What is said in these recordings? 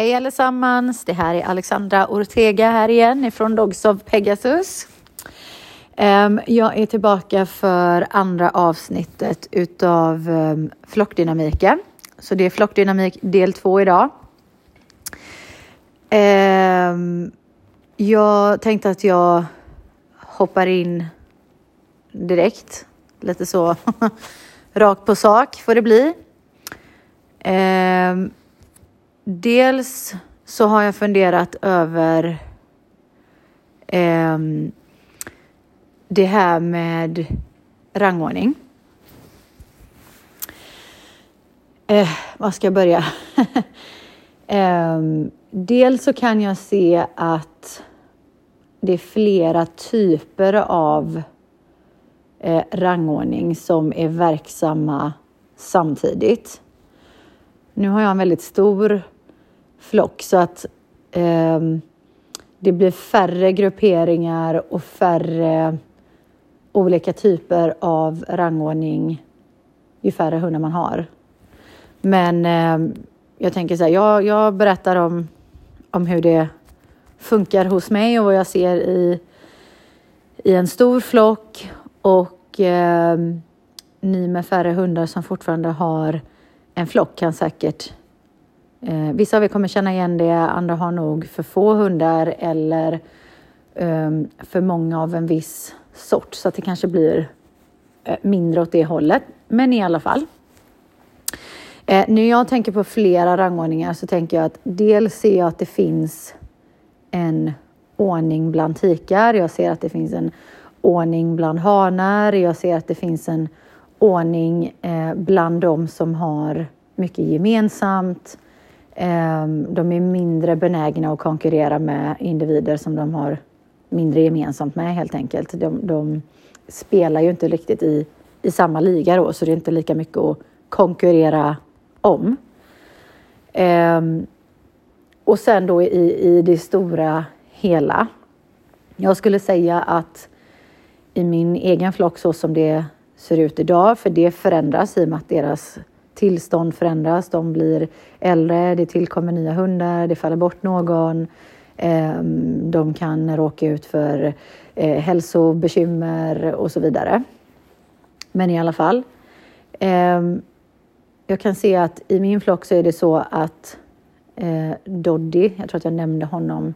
Hej allesammans! Det här är Alexandra Ortega här igen ifrån Dogs of Pegasus. Ehm, jag är tillbaka för andra avsnittet utav ehm, flockdynamiken. Så det är flockdynamik del två idag. Ehm, jag tänkte att jag hoppar in direkt. Lite så rakt på sak får det bli. Dels så har jag funderat över eh, det här med rangordning. Eh, var ska jag börja? eh, dels så kan jag se att det är flera typer av eh, rangordning som är verksamma samtidigt. Nu har jag en väldigt stor flock så att eh, det blir färre grupperingar och färre olika typer av rangordning ju färre hundar man har. Men eh, jag tänker så här, jag, jag berättar om, om hur det funkar hos mig och vad jag ser i, i en stor flock och eh, ni med färre hundar som fortfarande har en flock kan säkert Eh, vissa av er kommer känna igen det, andra har nog för få hundar eller eh, för många av en viss sort så att det kanske blir eh, mindre åt det hållet. Men i alla fall. Eh, när jag tänker på flera rangordningar så tänker jag att dels ser jag att det finns en ordning bland tikar. Jag ser att det finns en ordning bland hanar. Jag ser att det finns en ordning eh, bland de som har mycket gemensamt. Ehm, de är mindre benägna att konkurrera med individer som de har mindre gemensamt med helt enkelt. De, de spelar ju inte riktigt i, i samma liga då, så det är inte lika mycket att konkurrera om. Um, och sen då i, i det stora hela. Jag skulle säga att i min egen flock så som det ser ut idag, för det förändras i och med att deras tillstånd förändras. De blir äldre, det tillkommer nya hundar, det faller bort någon. Ehm, de kan råka ut för eh, hälsobekymmer och så vidare. Men i alla fall. Ehm, jag kan se att i min flock så är det så att eh, Doddy, jag tror att jag nämnde honom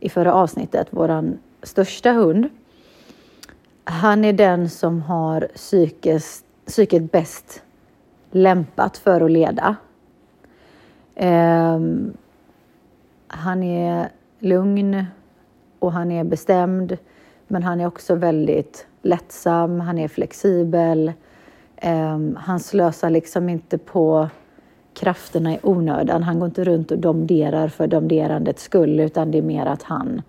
i förra avsnittet, våran största hund. Han är den som har psykiskt, psyket bäst lämpat för att leda. Eh, han är lugn och han är bestämd, men han är också väldigt lättsam, han är flexibel. Eh, han slösar liksom inte på krafterna i onödan. Han går inte runt och domderar för domderandets skull, utan det är mer att han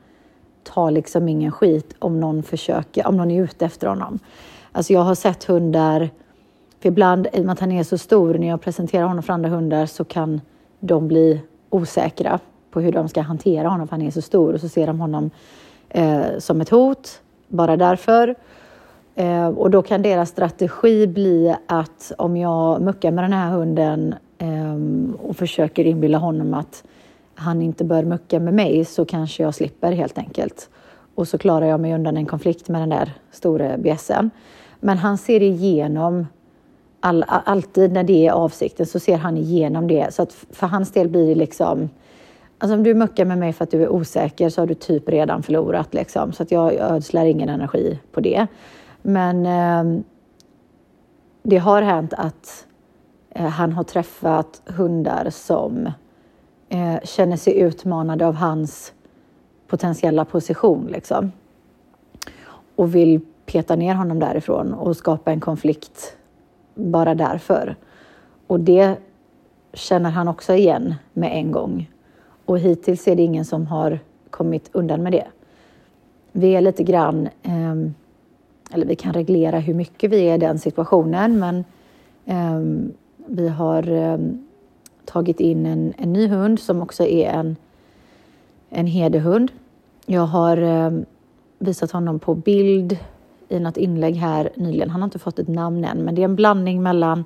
tar liksom ingen skit om någon försöker, om någon är ute efter honom. Alltså jag har sett hundar för ibland, i och med att han är så stor, när jag presenterar honom för andra hundar så kan de bli osäkra på hur de ska hantera honom för han är så stor och så ser de honom eh, som ett hot, bara därför. Eh, och då kan deras strategi bli att om jag muckar med den här hunden eh, och försöker inbilla honom att han inte bör mucka med mig så kanske jag slipper helt enkelt. Och så klarar jag mig undan en konflikt med den där stora bjässen. Men han ser igenom all, alltid när det är avsikten så ser han igenom det. Så att för hans del blir det liksom, alltså om du muckar med mig för att du är osäker så har du typ redan förlorat liksom. Så att jag ödslar ingen energi på det. Men eh, det har hänt att eh, han har träffat hundar som eh, känner sig utmanade av hans potentiella position liksom. Och vill peta ner honom därifrån och skapa en konflikt bara därför. Och det känner han också igen med en gång. Och hittills är det ingen som har kommit undan med det. Vi är lite grann, eh, eller vi kan reglera hur mycket vi är i den situationen, men eh, vi har eh, tagit in en, en, ny hund som också är en, en herdehund. Jag har ehm, visat honom på bild i något inlägg här nyligen. Han har inte fått ett namn än, men det är en blandning mellan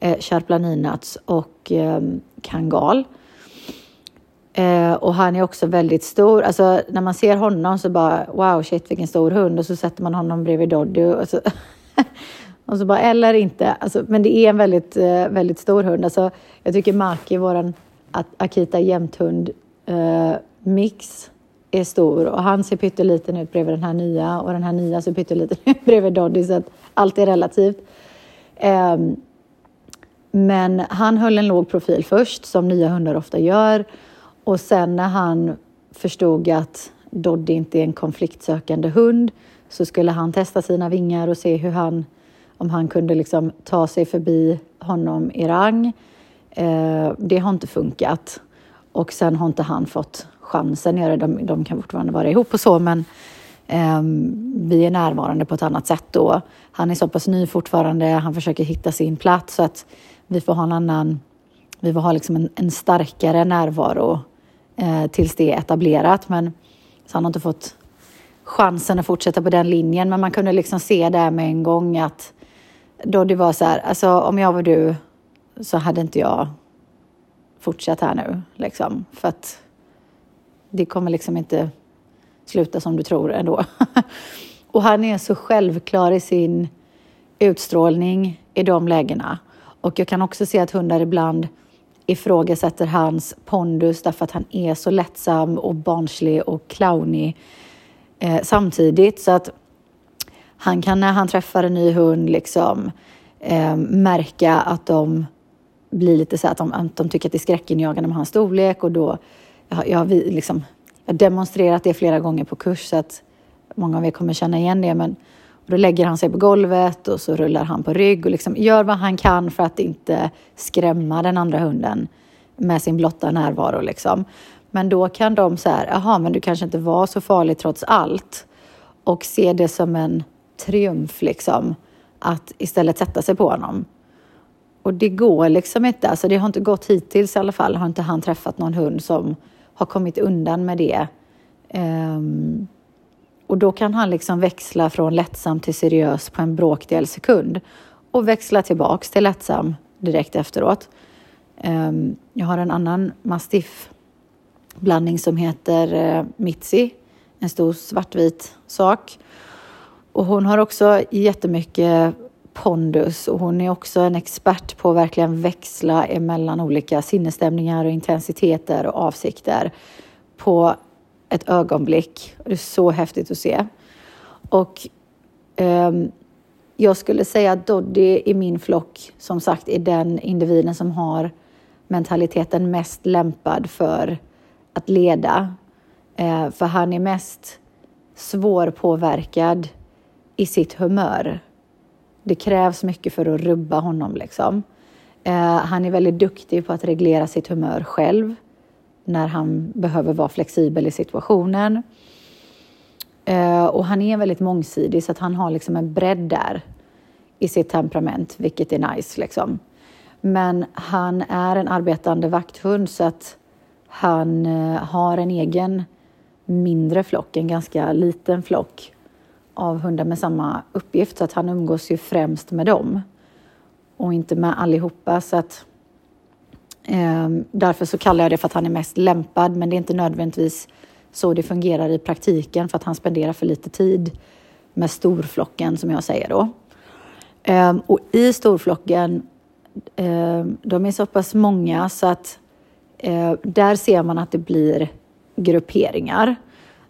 eh, Charplaninats och eh, Kangal. Eh, och han är också väldigt stor. Alltså när man ser honom så bara wow shit vilken stor hund och så sätter man honom bredvid Doddy och så, och så bara eller inte. Alltså, men det är en väldigt, eh, väldigt stor hund. Alltså, jag tycker Maki, våran Akita jämthund eh, mix är stor och han ser pytteliten ut bredvid den här nya och den här nya ser pytteliten ut bredvid Doddy så att allt är relativt. Um, men han höll en låg profil först som nya hundar ofta gör och sen när han förstod att Doddy inte är en konfliktsökande hund så skulle han testa sina vingar och se hur han, om han kunde liksom ta sig förbi honom i rang. Eh, det har inte funkat. Och sen har inte han fått chansen nere. De, de kan fortfarande vara ihop och så, men eh, vi är närvarande på ett annat sätt då. Han är så pass ny fortfarande, han försöker hitta sin plats så att vi får ha en annan, vi får ha liksom en, en starkare närvaro eh, tills det är etablerat. Men så han har inte fått chansen att fortsätta på den linjen. Men man kunde liksom se där med en gång att då det var så här, alltså om jag var du så hade inte jag fortsatt här nu. Liksom, för att det kommer liksom inte sluta som du tror ändå. och han är så självklar i sin utstrålning i de lägena. Och jag kan också se att hundar ibland ifrågasätter hans pondus därför att han är så lättsam och barnslig och clownig eh, samtidigt. Så att han kan när han träffar en ny hund liksom eh, märka att de blir lite så att de, att de tycker att det är skräckinjagande med hans storlek och då jag, jag, vi liksom, jag har demonstrerat det flera gånger på kurs så att många av er kommer känna igen det. Men då lägger han sig på golvet och så rullar han på rygg och liksom gör vad han kan för att inte skrämma den andra hunden med sin blotta närvaro. Liksom. Men då kan de säga, jaha, men du kanske inte var så farlig trots allt och se det som en triumf liksom att istället sätta sig på honom. Och det går liksom inte, alltså det har inte gått hittills i alla fall, har inte han träffat någon hund som har kommit undan med det. Um, och då kan han liksom växla från lättsam till seriös på en bråkdel sekund och växla tillbaks till lättsam direkt efteråt. Um, jag har en annan mastiff blandning som heter uh, Mitzi, en stor svartvit sak. Och hon har också jättemycket pondus och hon är också en expert på att verkligen växla emellan olika sinnesstämningar och intensiteter och avsikter på ett ögonblick. Det är så häftigt att se. Och um, jag skulle säga att Doddy i min flock, som sagt, är den individen som har mentaliteten mest lämpad för att leda. Uh, för han är mest svårpåverkad i sitt humör. Det krävs mycket för att rubba honom. Liksom. Eh, han är väldigt duktig på att reglera sitt humör själv när han behöver vara flexibel i situationen. Eh, och han är väldigt mångsidig så att han har liksom en bredd där i sitt temperament, vilket är nice. Liksom. Men han är en arbetande vakthund så att han eh, har en egen mindre flock, en ganska liten flock av hundar med samma uppgift så att han umgås ju främst med dem och inte med allihopa. Så att eh, därför så kallar jag det för att han är mest lämpad, men det är inte nödvändigtvis så det fungerar i praktiken för att han spenderar för lite tid med storflocken som jag säger då. Eh, och i storflocken, eh, de är så pass många så att eh, där ser man att det blir grupperingar.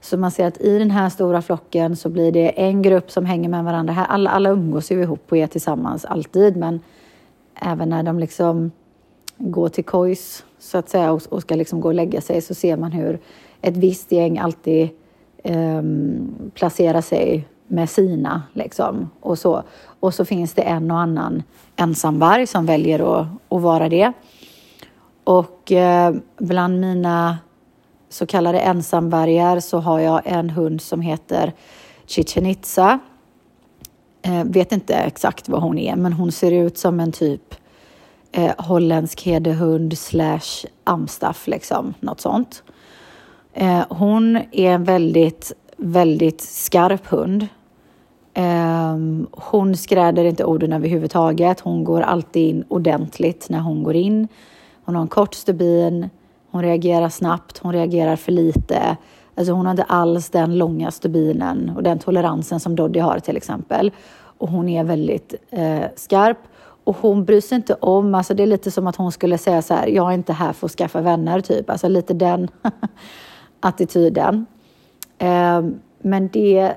Så man ser att i den här stora flocken så blir det en grupp som hänger med varandra. Alla, alla umgås ju ihop och är tillsammans alltid, men även när de liksom går till kojs så att säga och, och ska liksom gå och lägga sig så ser man hur ett visst gäng alltid um, placerar sig med sina liksom och så. Och så finns det en och annan ensamvarg som väljer att, att vara det. Och eh, bland mina så kallade ensamvargar så har jag en hund som heter Chichen Itza. Eh, vet inte exakt vad hon är, men hon ser ut som en typ eh, holländsk herdehund slash amstaff, liksom, något sånt. Eh, hon är en väldigt, väldigt skarp hund. Eh, hon skräder inte orden överhuvudtaget. Hon går alltid in ordentligt när hon går in. Hon har en kort stubin, hon reagerar snabbt, hon reagerar för lite. Alltså hon har inte alls den långa stubinen och den toleransen som Doddy har till exempel. Och hon är väldigt eh, skarp. Och hon bryr sig inte om, alltså det är lite som att hon skulle säga så här, jag är inte här för att skaffa vänner typ. Alltså lite den attityden. Eh, men det,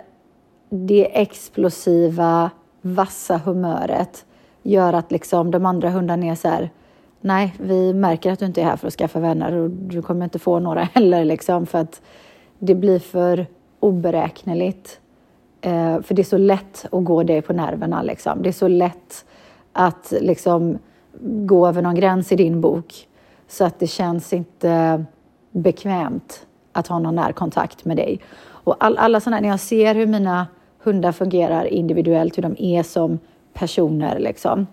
det explosiva, vassa humöret gör att liksom de andra hundarna är så här, nej, vi märker att du inte är här för att skaffa vänner och du kommer inte få några heller liksom för att det blir för oberäkneligt. Eh, för det är så lätt att gå dig på nerverna liksom. Det är så lätt att liksom gå över någon gräns i din bok så att det känns inte bekvämt att ha någon närkontakt med dig. Och all, alla sådana, när jag ser hur mina hundar fungerar individuellt, hur de är som personer liksom.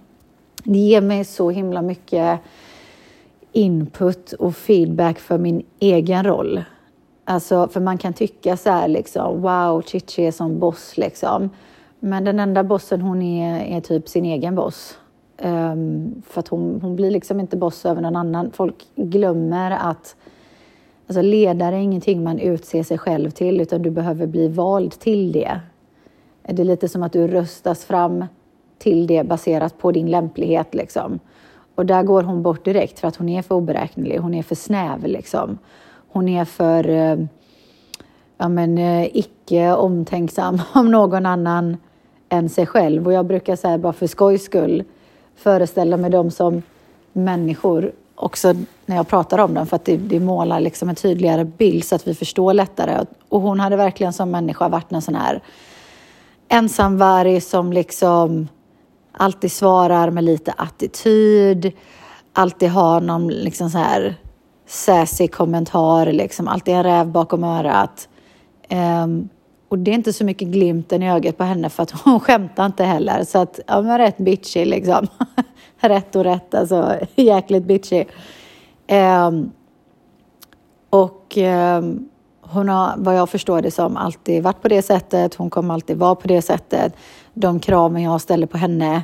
Det ger mig så himla mycket input och feedback för min egen roll. Alltså, för man kan tycka så här liksom, wow, Chichi är som boss liksom. Men den enda bossen hon är, är typ sin egen boss. Um, för att hon, hon blir liksom inte boss över någon annan. Folk glömmer att alltså ledare är ingenting man utser sig själv till, utan du behöver bli vald till det. Det är lite som att du röstas fram till det baserat på din lämplighet. Liksom. Och där går hon bort direkt för att hon är för oberäknelig, hon är för snäv. Liksom. Hon är för eh, ja, men, eh, icke omtänksam om någon annan än sig själv. Och jag brukar säga bara för skojs skull föreställa mig dem som människor också när jag pratar om dem för att det, det målar liksom en tydligare bild så att vi förstår lättare. Och hon hade verkligen som människa varit en sån här ensamvarg som liksom alltid svarar med lite attityd, alltid har någon liksom så här sassy kommentar, liksom alltid en räv bakom örat. Um, och det är inte så mycket glimten i ögat på henne för att hon skämtar inte heller. Så att, ja men rätt bitchy liksom. rätt och rätt, alltså jäkligt bitchy. Um, och um, hon har, vad jag förstår det som, alltid varit på det sättet. Hon kommer alltid vara på det sättet. De kraven jag ställer på henne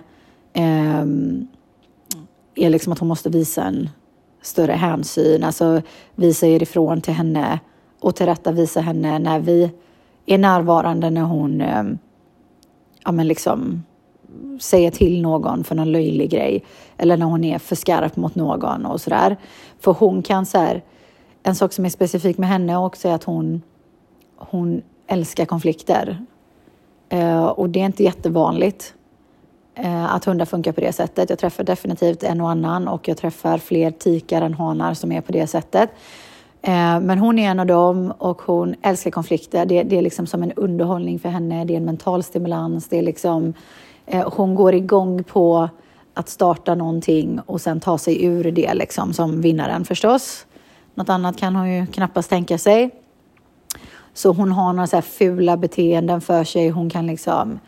eh, är liksom att hon måste visa en större hänsyn, alltså vi säger ifrån till henne och tillrättavisa henne när vi är närvarande när hon eh, ja, men liksom säger till någon för någon löjlig grej eller när hon är för skarp mot någon och sådär. För hon kan så här, en sak som är specifik med henne också är att hon, hon älskar konflikter. Eh, och det är inte jättevanligt eh, att hundar funkar på det sättet. Jag träffar definitivt en och annan och jag träffar fler tikar än hanar som är på det sättet. Eh, men hon är en av dem och hon älskar konflikter. Det, det, är liksom som en underhållning för henne. Det är en mental stimulans. Det är liksom, eh, hon går igång på att starta någonting och sen ta sig ur det liksom, som vinnaren förstås. Något annat kan hon ju knappast tänka sig. Så hon har några så här fula beteenden för sig. Hon kan liksom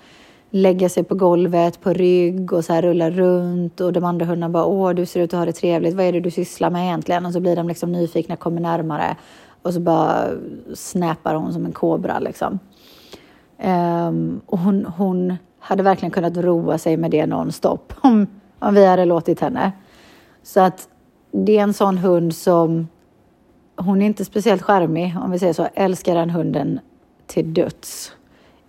lägga sig på golvet på rygg och så här rulla runt och de andra hundarna bara åh du ser ut att ha det trevligt, vad är det du sysslar med egentligen? Och så blir de liksom nyfikna, kommer närmare och så bara snäpar hon som en kobra liksom. Um, och hon, hon hade verkligen kunnat roa sig med det nonstop om, om vi hade låtit henne. Så att det är en sån hund som hon är inte speciellt charmig, om vi säger så, älskar den hunden till döds.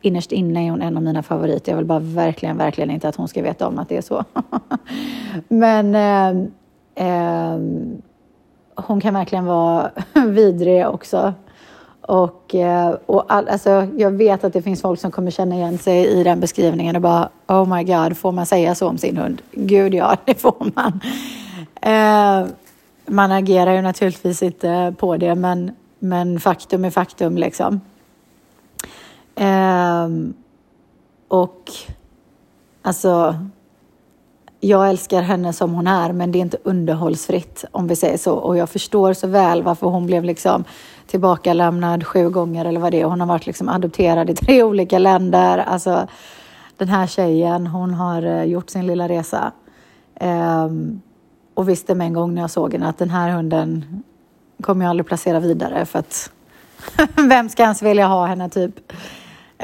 Innerst inne är hon en av mina favoriter. Jag vill bara verkligen, verkligen inte att hon ska veta om att det är så. Men eh, eh, hon kan verkligen vara vidrig också. Och, eh, och all, alltså, jag vet att det finns folk som kommer känna igen sig i den beskrivningen och bara Oh my god, får man säga så om sin hund? Gud ja, det får man. Eh, man agerar ju naturligtvis inte på det, men, men faktum är faktum liksom. Ehm, och alltså, jag älskar henne som hon är, men det är inte underhållsfritt om vi säger så. Och jag förstår så väl varför hon blev liksom tillbakalämnad sju gånger eller vad det är. Hon har varit liksom adopterad i tre olika länder. Alltså, den här tjejen, hon har eh, gjort sin lilla resa. Ehm, och visste med en gång när jag såg henne att den här hunden kommer jag aldrig placera vidare för att vem ska ens vilja ha henne typ?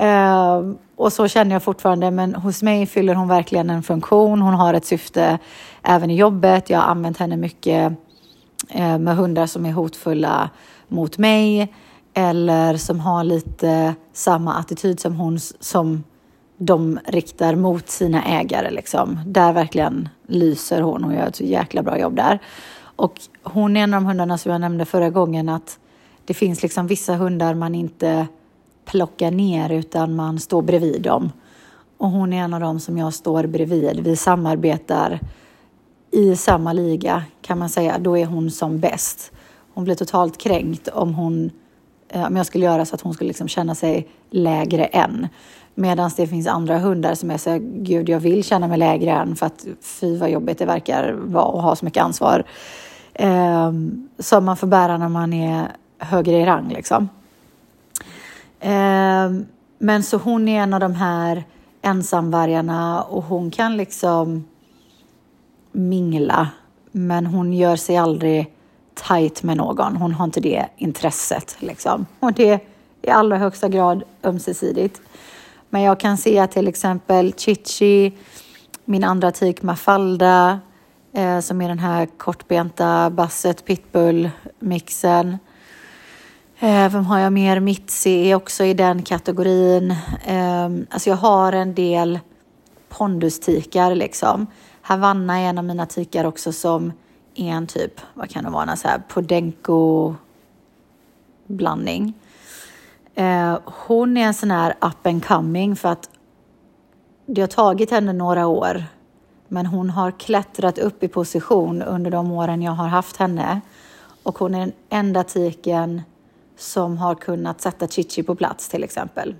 Uh, och så känner jag fortfarande, men hos mig fyller hon verkligen en funktion. Hon har ett syfte även i jobbet. Jag har använt henne mycket uh, med hundar som är hotfulla mot mig eller som har lite samma attityd som hon som de riktar mot sina ägare. Liksom. Där verkligen lyser hon Hon gör ett så jäkla bra jobb där. Och hon är en av de hundarna som jag nämnde förra gången att det finns liksom vissa hundar man inte plockar ner utan man står bredvid dem. Och hon är en av dem som jag står bredvid. Vi samarbetar i samma liga kan man säga. Då är hon som bäst. Hon blir totalt kränkt om, hon, eh, om jag skulle göra så att hon skulle liksom känna sig lägre än. Medan det finns andra hundar som är så gud jag vill känna mig lägre än för att fy vad jobbigt det verkar vara att ha så mycket ansvar. Eh, som man får bära när man är högre i rang liksom. Eh, men så hon är en av de här ensamvargarna och hon kan liksom mingla. Men hon gör sig aldrig tight med någon. Hon har inte det intresset liksom. Och det är i allra högsta grad ömsesidigt. Men jag kan se att till exempel Chichi, min andra tik Mafalda, eh, som är den här kortbenta basset pitbull-mixen. Eh, vem har jag mer? Mitzi är också i den kategorin. Eh, alltså jag har en del pondustikar liksom. Havanna är en av mina tikar också som är en typ, vad kan det vara, en så här podenko blandning. Eh, hon är en sån här up and coming för att det har tagit henne några år men hon har klättrat upp i position under de åren jag har haft henne. Och hon är den enda tiken som har kunnat sätta Chichi på plats till exempel.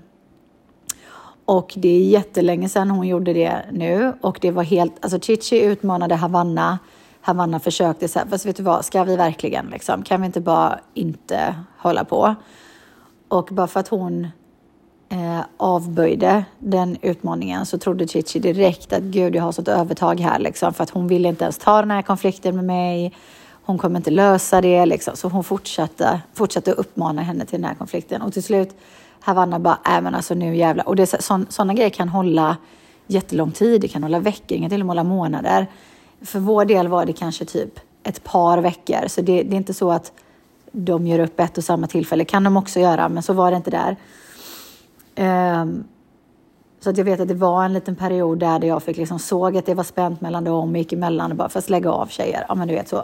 Och det är jättelänge sedan hon gjorde det nu och det var helt, alltså Chichi utmanade Havanna. Havanna försökte så här, fast vet du vad, ska vi verkligen liksom, kan vi inte bara inte hålla på? Och bara för att hon eh, avböjde den utmaningen så trodde Chichi direkt att gud, jag har sånt övertag här liksom, för att hon ville inte ens ta den här konflikten med mig. Hon kommer inte lösa det liksom, så hon fortsatte, fortsatte uppmana henne till den här konflikten och till slut Havanna bara, äh men alltså nu jävlar. Och sådana grejer kan hålla jättelång tid. Det kan hålla veckor, det kan till och med hålla månader. För vår del var det kanske typ ett par veckor. Så det, det är inte så att de gör upp ett och samma tillfälle. kan de också göra, men så var det inte där. Um, så att jag vet att det var en liten period där jag fick liksom såg att det var spänt mellan dem och gick emellan och bara fast lägga av tjejer. Ja, men du vet så.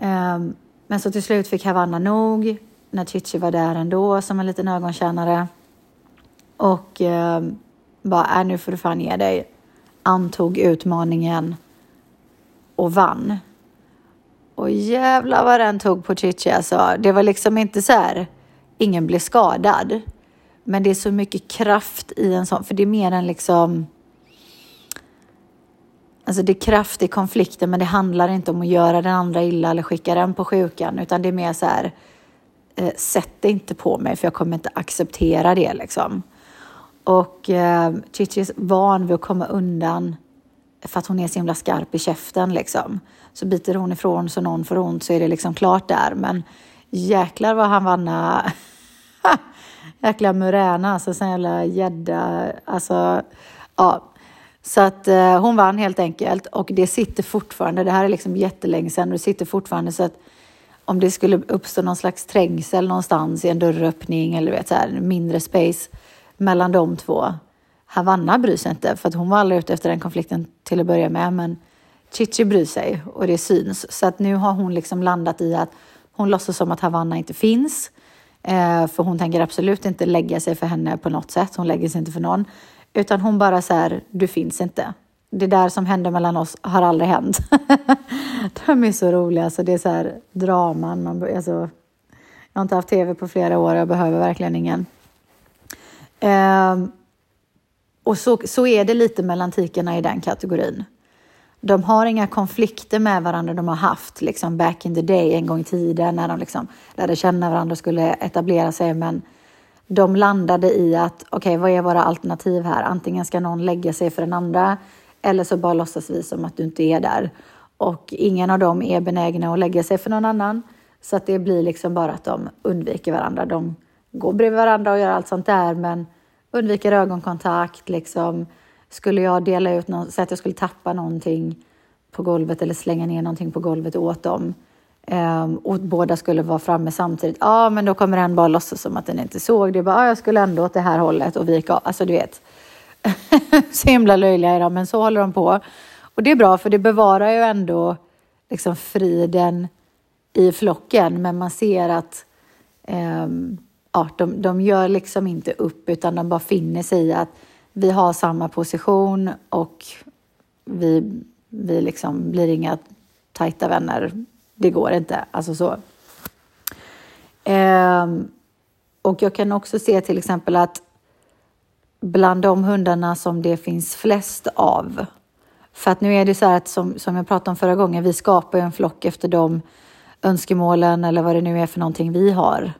Um, men så till slut fick Havanna nog när Chichi var där ändå som en liten ögonkännare. Och um, bara, är nu får du fan ge dig. Antog utmaningen och vann. Och jävlar vad den tog på Chichi alltså. Det var liksom inte så här, ingen blev skadad. Men det är så mycket kraft i en sån, för det är mer än liksom Alltså det är kraft i konflikten men det handlar inte om att göra den andra illa eller skicka den på sjukan utan det är mer så här eh, sätt det inte på mig för jag kommer inte acceptera det liksom. Och eh, Chichi är van vid att komma undan för att hon är så himla skarp i käften liksom. Så biter hon ifrån så någon får ont så är det liksom klart där. Men jäklar vad han vann. Äh, jäkla muräna, alltså sån jävla gädda. Alltså, ja. Så att eh, hon vann helt enkelt och det sitter fortfarande. Det här är liksom jättelänge sedan och det sitter fortfarande så att om det skulle uppstå någon slags trängsel någonstans i en dörröppning eller vet, så här, mindre space mellan de två. Havanna bryr sig inte för att hon var aldrig ute efter den konflikten till att börja med. Men Chichi bryr sig och det syns. Så att nu har hon liksom landat i att hon låtsas som att Havanna inte finns. Eh, för hon tänker absolut inte lägga sig för henne på något sätt. Hon lägger sig inte för någon. Utan hon bara så här, du finns inte det där som hände mellan oss har aldrig hänt. de är så roliga, Alltså det är så här draman. Man, alltså, jag har inte haft tv på flera år, jag behöver verkligen ingen. Ehm, och så, så är det lite mellan tikarna i den kategorin. De har inga konflikter med varandra de har haft liksom back in the day, en gång i tiden när de liksom lärde känna varandra och skulle etablera sig. Men de landade i att okej, okay, vad är våra alternativ här? Antingen ska någon lägga sig för den andra eller så bara låtsas vi som att du inte är där. Och ingen av dem är benägna att lägga sig för någon annan. Så att det blir liksom bara att de undviker varandra. De går bredvid varandra och gör allt sånt där, men undviker ögonkontakt. Liksom. Skulle jag dela ut något, säga att jag skulle tappa någonting på golvet eller slänga ner någonting på golvet åt dem, Um, och båda skulle vara framme samtidigt. Ja, men då kommer en bara låtsas som att den inte såg det. Bara, ah, jag skulle ändå åt det här hållet och vika av. Alltså du vet, så himla löjliga är de, men så håller de på. Och det är bra, för det bevarar ju ändå liksom friden i flocken, men man ser att um, ja, de, de gör liksom inte upp, utan de bara finner sig i att vi har samma position och vi, vi liksom blir inga tajta vänner. Det går inte. Alltså så. Ehm, och jag kan också se till exempel att bland de hundarna som det finns flest av. För att nu är det så här att som, som jag pratade om förra gången, vi skapar en flock efter de önskemålen eller vad det nu är för någonting vi har.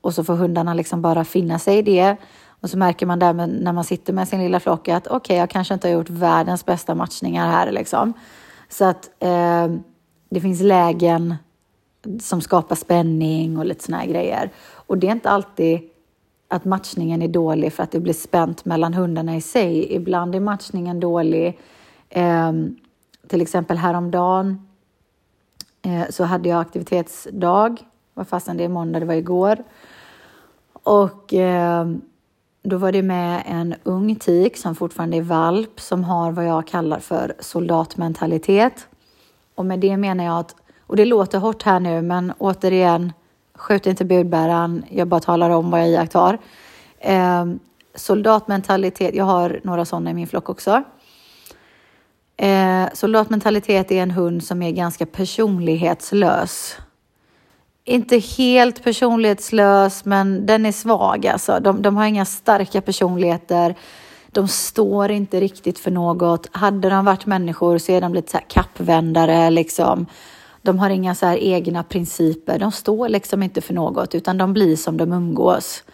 Och så får hundarna liksom bara finna sig i det. Och så märker man där när man sitter med sin lilla flock att okej, okay, jag kanske inte har gjort världens bästa matchningar här liksom. Så att eh, det finns lägen som skapar spänning och lite såna här grejer. Och det är inte alltid att matchningen är dålig för att det blir spänt mellan hundarna i sig. Ibland är matchningen dålig. Eh, till exempel häromdagen eh, så hade jag aktivitetsdag, Vad fasen, det är måndag, det var igår. Och eh, då var det med en ung tik som fortfarande är valp som har vad jag kallar för soldatmentalitet. Och med det menar jag att, och det låter hårt här nu, men återigen, skjut inte budbäraren, jag bara talar om vad jag iakttar. Eh, soldatmentalitet, jag har några sådana i min flock också. Eh, soldatmentalitet är en hund som är ganska personlighetslös inte helt personlighetslös, men den är svag. Alltså. De, de har inga starka personligheter. De står inte riktigt för något. Hade de varit människor så är de lite så här kappvändare. Liksom. De har inga så här egna principer. De står liksom inte för något, utan de blir som de umgås.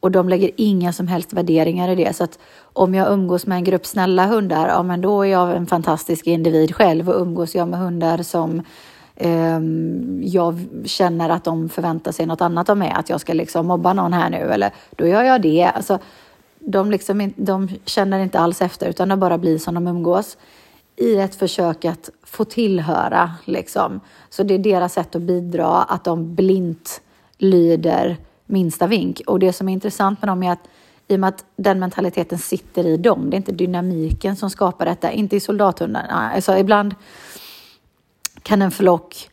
Och de lägger inga som helst värderingar i det. Så att om jag umgås med en grupp snälla hundar, ja men då är jag en fantastisk individ själv. Och umgås jag med hundar som Ehm, jag känner att de förväntar sig något annat av mig, att jag ska liksom mobba någon här nu, eller då gör jag det. Alltså, de, liksom, de känner inte alls efter, utan det bara blir som de umgås i ett försök att få tillhöra. Liksom. Så det är deras sätt att bidra, att de blint lyder minsta vink. Och det som är intressant med dem är att i och med att den mentaliteten sitter i dem, det är inte dynamiken som skapar detta, inte i soldathundarna. Alltså ibland kan en flock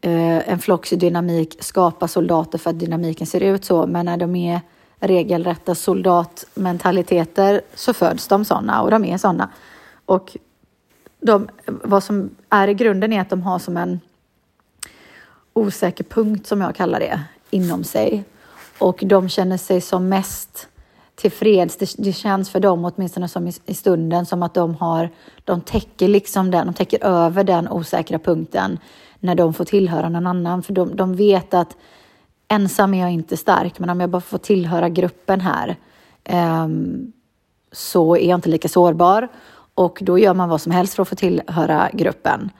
eh, en flocks dynamik skapa soldater för att dynamiken ser ut så, men när de är regelrätta soldatmentaliteter så föds de sådana och de är sådana. Och de, vad som är i grunden är att de har som en osäker punkt, som jag kallar det, inom sig. Och de känner sig som mest tillfreds. Det, det känns för dem, åtminstone som i, i, stunden, som att de har, de täcker liksom den, de täcker över den osäkra punkten när de får tillhöra någon annan. För de, de vet att ensam är jag inte stark, men om jag bara får tillhöra gruppen här um, så är jag inte lika sårbar. Och då gör man vad som helst för att få tillhöra gruppen.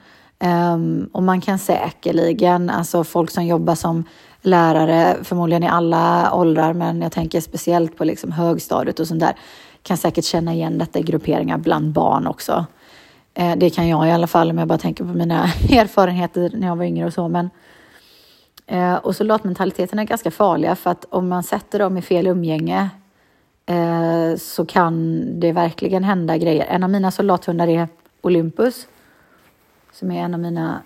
Um, och man kan säkerligen, alltså folk som jobbar som lärare, förmodligen i alla åldrar, men jag tänker speciellt på liksom högstadiet och sånt där, kan säkert känna igen detta i grupperingar bland barn också. Eh, det kan jag i alla fall om jag bara tänker på mina erfarenheter när jag var yngre och så. Men, eh, och soldatmentaliteten är ganska farliga för att om man sätter dem i fel umgänge eh, så kan det verkligen hända grejer. En av mina soldathundar är Olympus som är en av mina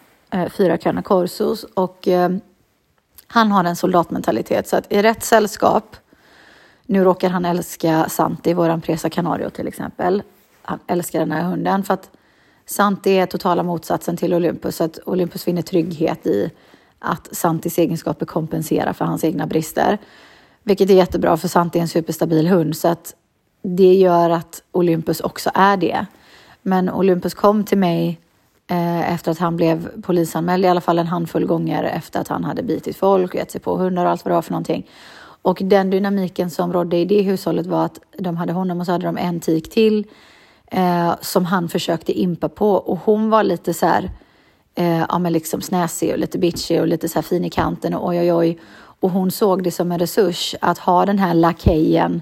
fyra Kana Corsos och han har en soldatmentalitet så att i rätt sällskap, nu råkar han älska Santi, våran Presa Canario till exempel. Han älskar den här hunden för att Santi är totala motsatsen till Olympus, så att Olympus finner trygghet i att Santis egenskaper kompenserar för hans egna brister. Vilket är jättebra för Santi är en superstabil hund så att det gör att Olympus också är det. Men Olympus kom till mig Eh, efter att han blev polisanmäld i alla fall en handfull gånger efter att han hade bitit folk och gett sig på hundar och allt vad det var för någonting. Och den dynamiken som rådde i det hushållet var att de hade honom och så hade de en tik till eh, som han försökte impa på och hon var lite så här, eh, ja men liksom snäsig och lite bitchig och lite så här fin i kanten och oj oj oj. Och hon såg det som en resurs att ha den här lakejen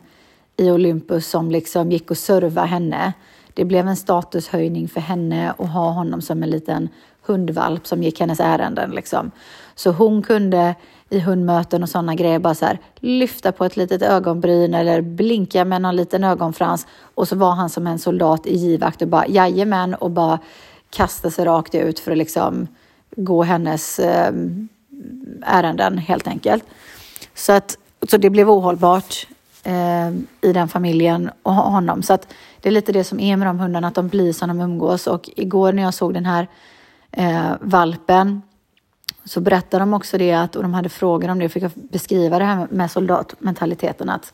i Olympus som liksom gick och serva henne det blev en statushöjning för henne att ha honom som en liten hundvalp som gick hennes ärenden. Liksom. Så hon kunde i hundmöten och sådana grejer bara så här, lyfta på ett litet ögonbryn eller blinka med någon liten ögonfrans och så var han som en soldat i givakt och bara jajamän och bara kasta sig rakt ut för att liksom gå hennes eh, ärenden helt enkelt. Så, att, så det blev ohållbart eh, i den familjen och honom. Så att det är lite det som är med de hundarna, att de blir som de umgås. Och igår när jag såg den här eh, valpen så berättade de också det att, och de hade frågor om det, och fick jag beskriva det här med soldatmentaliteten. Att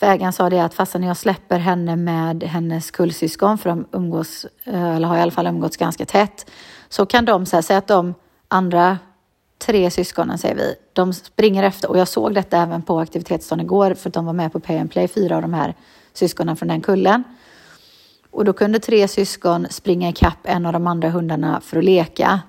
Vägen sa det att fastän jag släpper henne med hennes kullsyskon, för de umgås, eh, eller har i alla fall umgåtts ganska tätt, så kan de säga att de andra tre syskonen, säger vi, de springer efter. Och jag såg detta även på aktivitetsdagen igår, för att de var med på Pay and Play, fyra av de här syskonen från den kullen. Och då kunde tre syskon springa ikapp en av de andra hundarna för att leka.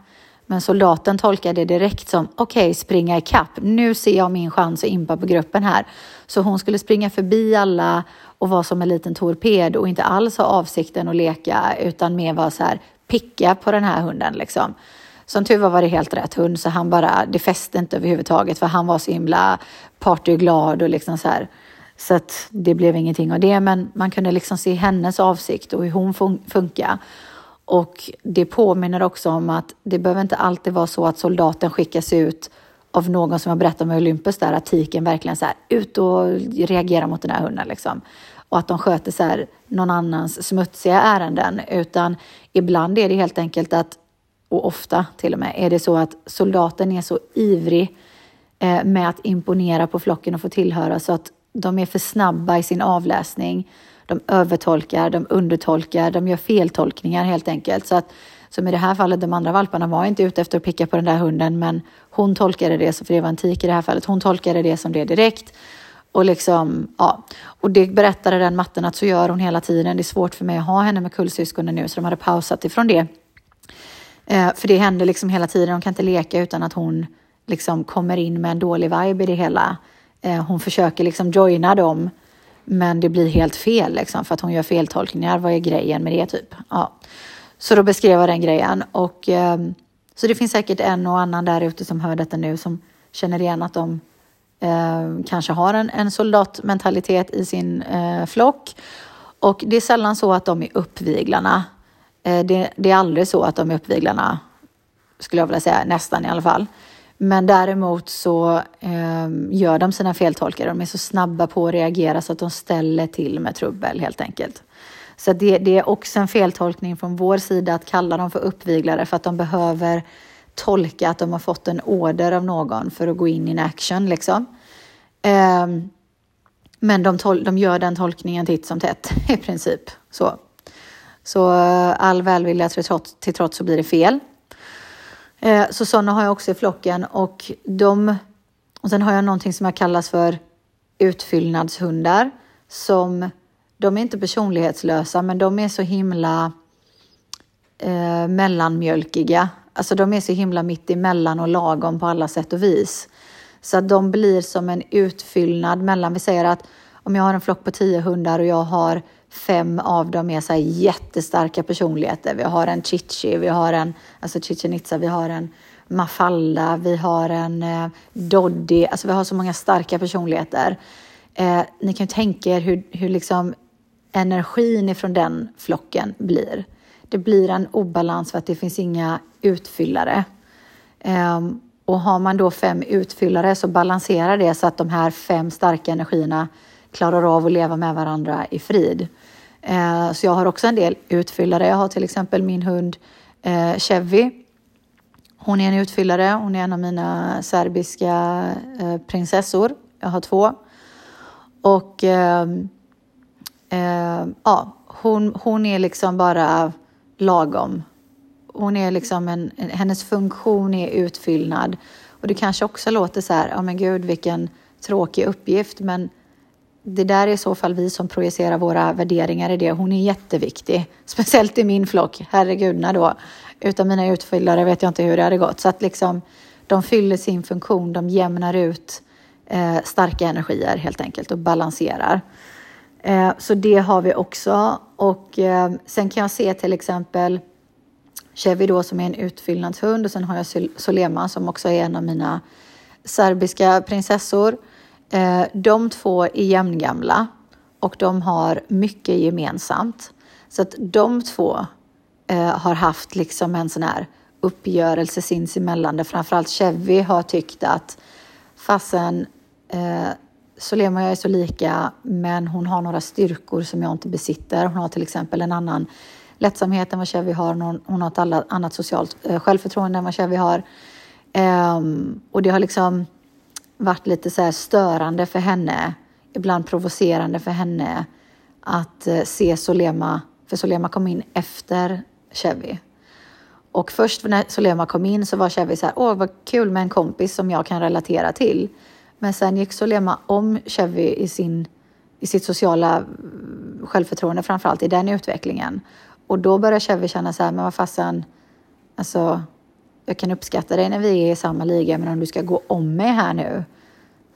Men soldaten tolkade det direkt som okej, okay, springa ikapp. Nu ser jag min chans att impa på gruppen här. Så hon skulle springa förbi alla och vara som en liten torped och inte alls ha avsikten att leka utan mer vara så här picka på den här hunden liksom. Som tur var var det helt rätt hund så han bara, det fäste inte överhuvudtaget för han var så himla partyglad och liksom så här. Så att det blev ingenting av det, men man kunde liksom se hennes avsikt och hur hon fun funkar. Och det påminner också om att det behöver inte alltid vara så att soldaten skickas ut av någon som har berättat om Olympus där, att tiken verkligen så här, ut och reagera mot den här hunden liksom. Och att de sköter så här, någon annans smutsiga ärenden, utan ibland är det helt enkelt att, och ofta till och med, är det så att soldaten är så ivrig eh, med att imponera på flocken och få tillhöra så att de är för snabba i sin avläsning. De övertolkar, de undertolkar, de gör feltolkningar helt enkelt. Så att, som i det här fallet, de andra valparna var inte ute efter att picka på den där hunden, men hon tolkade det, för det var en tik i det här fallet, hon tolkade det som det direkt. Och, liksom, ja. och det berättade den matten att så gör hon hela tiden. Det är svårt för mig att ha henne med kullsyskonen nu, så de hade pausat ifrån det. Eh, för det händer liksom hela tiden, de kan inte leka utan att hon liksom kommer in med en dålig vibe i det hela. Eh, hon försöker liksom joina dem, men det blir helt fel liksom, för att hon gör feltolkningar. Vad är grejen med det typ? Ja. Så då beskrev jag den grejen. Och, eh, så det finns säkert en och annan där ute som hör detta nu som känner igen att de eh, kanske har en, en soldatmentalitet i sin eh, flock. Och det är sällan så att de är uppviglarna. Eh, det, det, är aldrig så att de är uppviglarna, skulle jag vilja säga, nästan i alla fall. Men däremot så eh, gör de sina feltolkare. De är så snabba på att reagera så att de ställer till med trubbel helt enkelt. Så det, det, är också en feltolkning från vår sida att kalla dem för uppviglare för att de behöver tolka att de har fått en order av någon för att gå in in action liksom. Eh, men de, tol- de gör den tolkningen titt som tätt i princip. Så, så eh, all välvilja till trots, till trots så blir det fel. Eh, så sådana har jag också i flocken och de och sen har jag någonting som jag kallas för utfyllnadshundar som de är inte personlighetslösa men de är så himla eh, mellanmjölkiga. Alltså de är så himla mitt emellan och lagom på alla sätt och vis. Så att de blir som en utfyllnad mellan, vi säger att om jag har en flock på tio hundar och jag har fem av dem är så här jättestarka personligheter. Vi har en Chichi, vi har en, alltså Chichen Itza, vi har en Mafalda, vi har en eh, Doddy, alltså vi har så många starka personligheter. Eh, ni kan ju tänka er hur, hur liksom energin ifrån den flocken blir. Det blir en obalans för att det finns inga utfyllare. Eh, och har man då fem utfyllare så balanserar det så att de här fem starka energierna klarar av att leva med varandra i frid. Eh, så jag har också en del utfyllare. Jag har till exempel min hund eh, Chevy. Hon är en utfyllare. Hon är en av mina serbiska eh, prinsessor. Jag har två. Och eh, ja, hon, hon är liksom bara lagom. Hon är liksom en, hennes funktion är utfyllnad. Och det kanske också låter så här, ja oh men gud vilken tråkig uppgift, men det där är i så fall vi som projicerar våra värderingar i det. Hon är jätteviktig, speciellt i min flock. Herregudna då. Utan mina utfyllare vet jag inte hur det hade gått. Så att liksom, de fyller sin funktion, de jämnar ut eh, starka energier helt enkelt och balanserar. Eh, så det har vi också. Och eh, sen kan jag se till exempel Chevy då som är en utfyllnadshund och sen har jag Solema som också är en av mina serbiska prinsessor. Eh, de två är jämngamla och de har mycket gemensamt. Så att de två eh, har haft liksom en sån här uppgörelse sinsemellan där framförallt Chevy har tyckt att fasen eh, Solema och jag är så lika men hon har några styrkor som jag inte besitter. Hon har till exempel en annan lättsamhet än vad Chevy har. Hon, hon har ett annat socialt eh, självförtroende än vad Chevy har. Um, och det har liksom varit lite så störande för henne, ibland provocerande för henne att eh, se Solema, för Solema kom in efter Chevy. Och först när Solema kom in så var Chevy så här, åh vad kul med en kompis som jag kan relatera till. Men sen gick Solema om Chevy i, sin, i sitt sociala mm, självförtroende, framförallt i den utvecklingen. Och då började Chevy känna så här, men vad fasen, alltså jag kan uppskatta dig när vi är i samma liga, men om du ska gå om mig här nu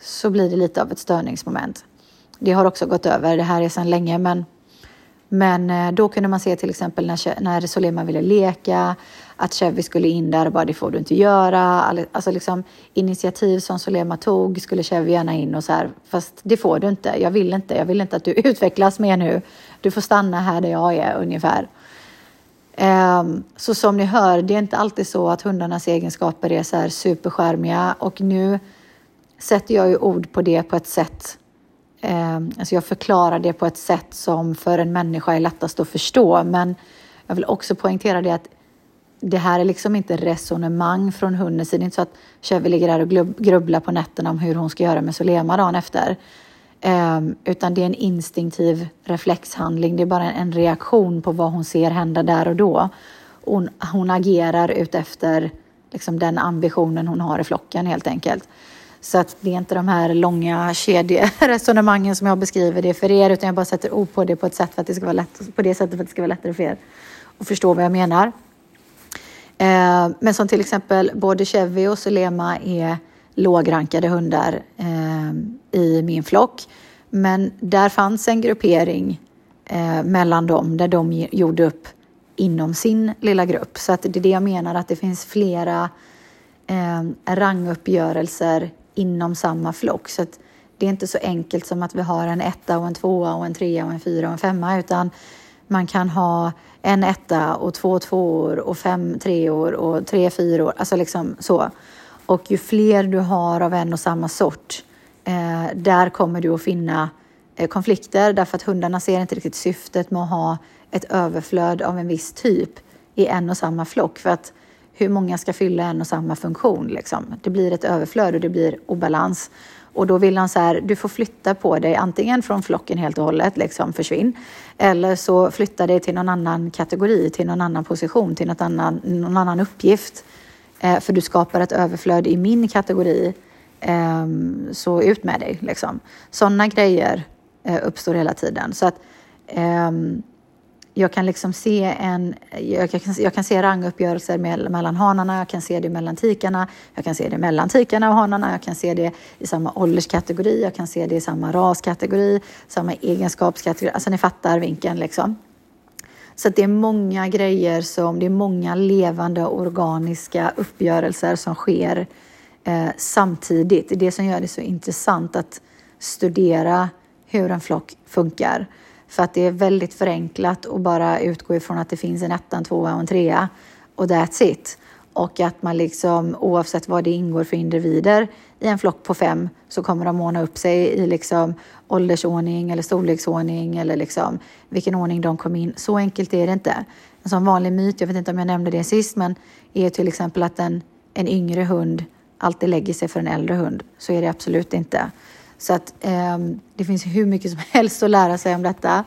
så blir det lite av ett störningsmoment. Det har också gått över, det här är sedan länge, men, men eh, då kunde man se till exempel när, när Solema ville leka, att Chevy skulle in där och bara det får du inte göra. Alltså liksom initiativ som Solema tog skulle Chevy gärna in och så här, fast det får du inte, jag vill inte, jag vill inte att du utvecklas mer nu. Du får stanna här där jag är ungefär. Ehm, så som ni hör, det är inte alltid så att hundarnas egenskaper är så här superskärmiga och nu sätter jag ju ord på det på ett sätt ehm, Alltså jag förklarar det på ett sätt som för en människa är lättast att förstå men jag vill också poängtera det att det här är liksom inte resonemang från hundens sida. Det är inte så att Chevy ligger där och grubblar på nätterna om hur hon ska göra med Solema dagen efter. Um, utan det är en instinktiv reflexhandling. Det är bara en reaktion på vad hon ser hända där och då. Hon, hon agerar utefter liksom, den ambitionen hon har i flocken helt enkelt. Så att det är inte de här långa kedjeresonemangen som jag beskriver det för er, utan jag bara sätter ord på det på ett sätt för att det ska vara lätt, på det sättet för att det ska vara lättare för er att förstå vad jag menar. Eh, men som till exempel både Chevy och Sulema är lågrankade hundar eh, i min flock. Men där fanns en gruppering eh, mellan dem där de gjorde upp inom sin lilla grupp. Så att det är det jag menar, att det finns flera eh, ranguppgörelser inom samma flock. Så att det är inte så enkelt som att vi har en etta och en tvåa och en trea och en fyra och en femma utan man kan ha en etta och två tvåor och fem treor och tre fyror, alltså liksom så. Och ju fler du har av en och samma sort, eh, där kommer du att finna eh, konflikter därför att hundarna ser inte riktigt syftet med att ha ett överflöd av en viss typ i en och samma flock. För att hur många ska fylla en och samma funktion? Liksom? Det blir ett överflöd och det blir obalans. Och då vill han så här, du får flytta på dig antingen från flocken helt och hållet, liksom försvinn. Eller så flytta dig till någon annan kategori, till någon annan position, till något annan, någon annan uppgift. Eh, för du skapar ett överflöd i min kategori. Ehm, så ut med dig liksom. Sådana grejer eh, uppstår hela tiden. Så att ehm, jag kan liksom se en, jag kan, jag kan se ranguppgörelser med, mellan hanarna, jag kan se det mellan tikarna, jag kan se det mellan tikarna och hanarna, jag kan se det i samma ålderskategori, jag kan se det i samma raskategori, samma egenskapskategori, alltså ni fattar vinkeln liksom. Så det är många grejer som, det är många levande organiska uppgörelser som sker eh, samtidigt. Det är det som gör det så intressant att studera hur en flock funkar. För att det är väldigt förenklat att bara utgå ifrån att det finns en etta, en tvåa och en trea och that's it. Och att man liksom oavsett vad det ingår för individer i en flock på fem så kommer de ordna upp sig i liksom åldersordning eller storleksordning eller liksom vilken ordning de kom in. Så enkelt är det inte. En sån vanlig myt, jag vet inte om jag nämnde det sist, men är till exempel att en, en yngre hund alltid lägger sig för en äldre hund. Så är det absolut inte. Så att eh, det finns hur mycket som helst att lära sig om detta.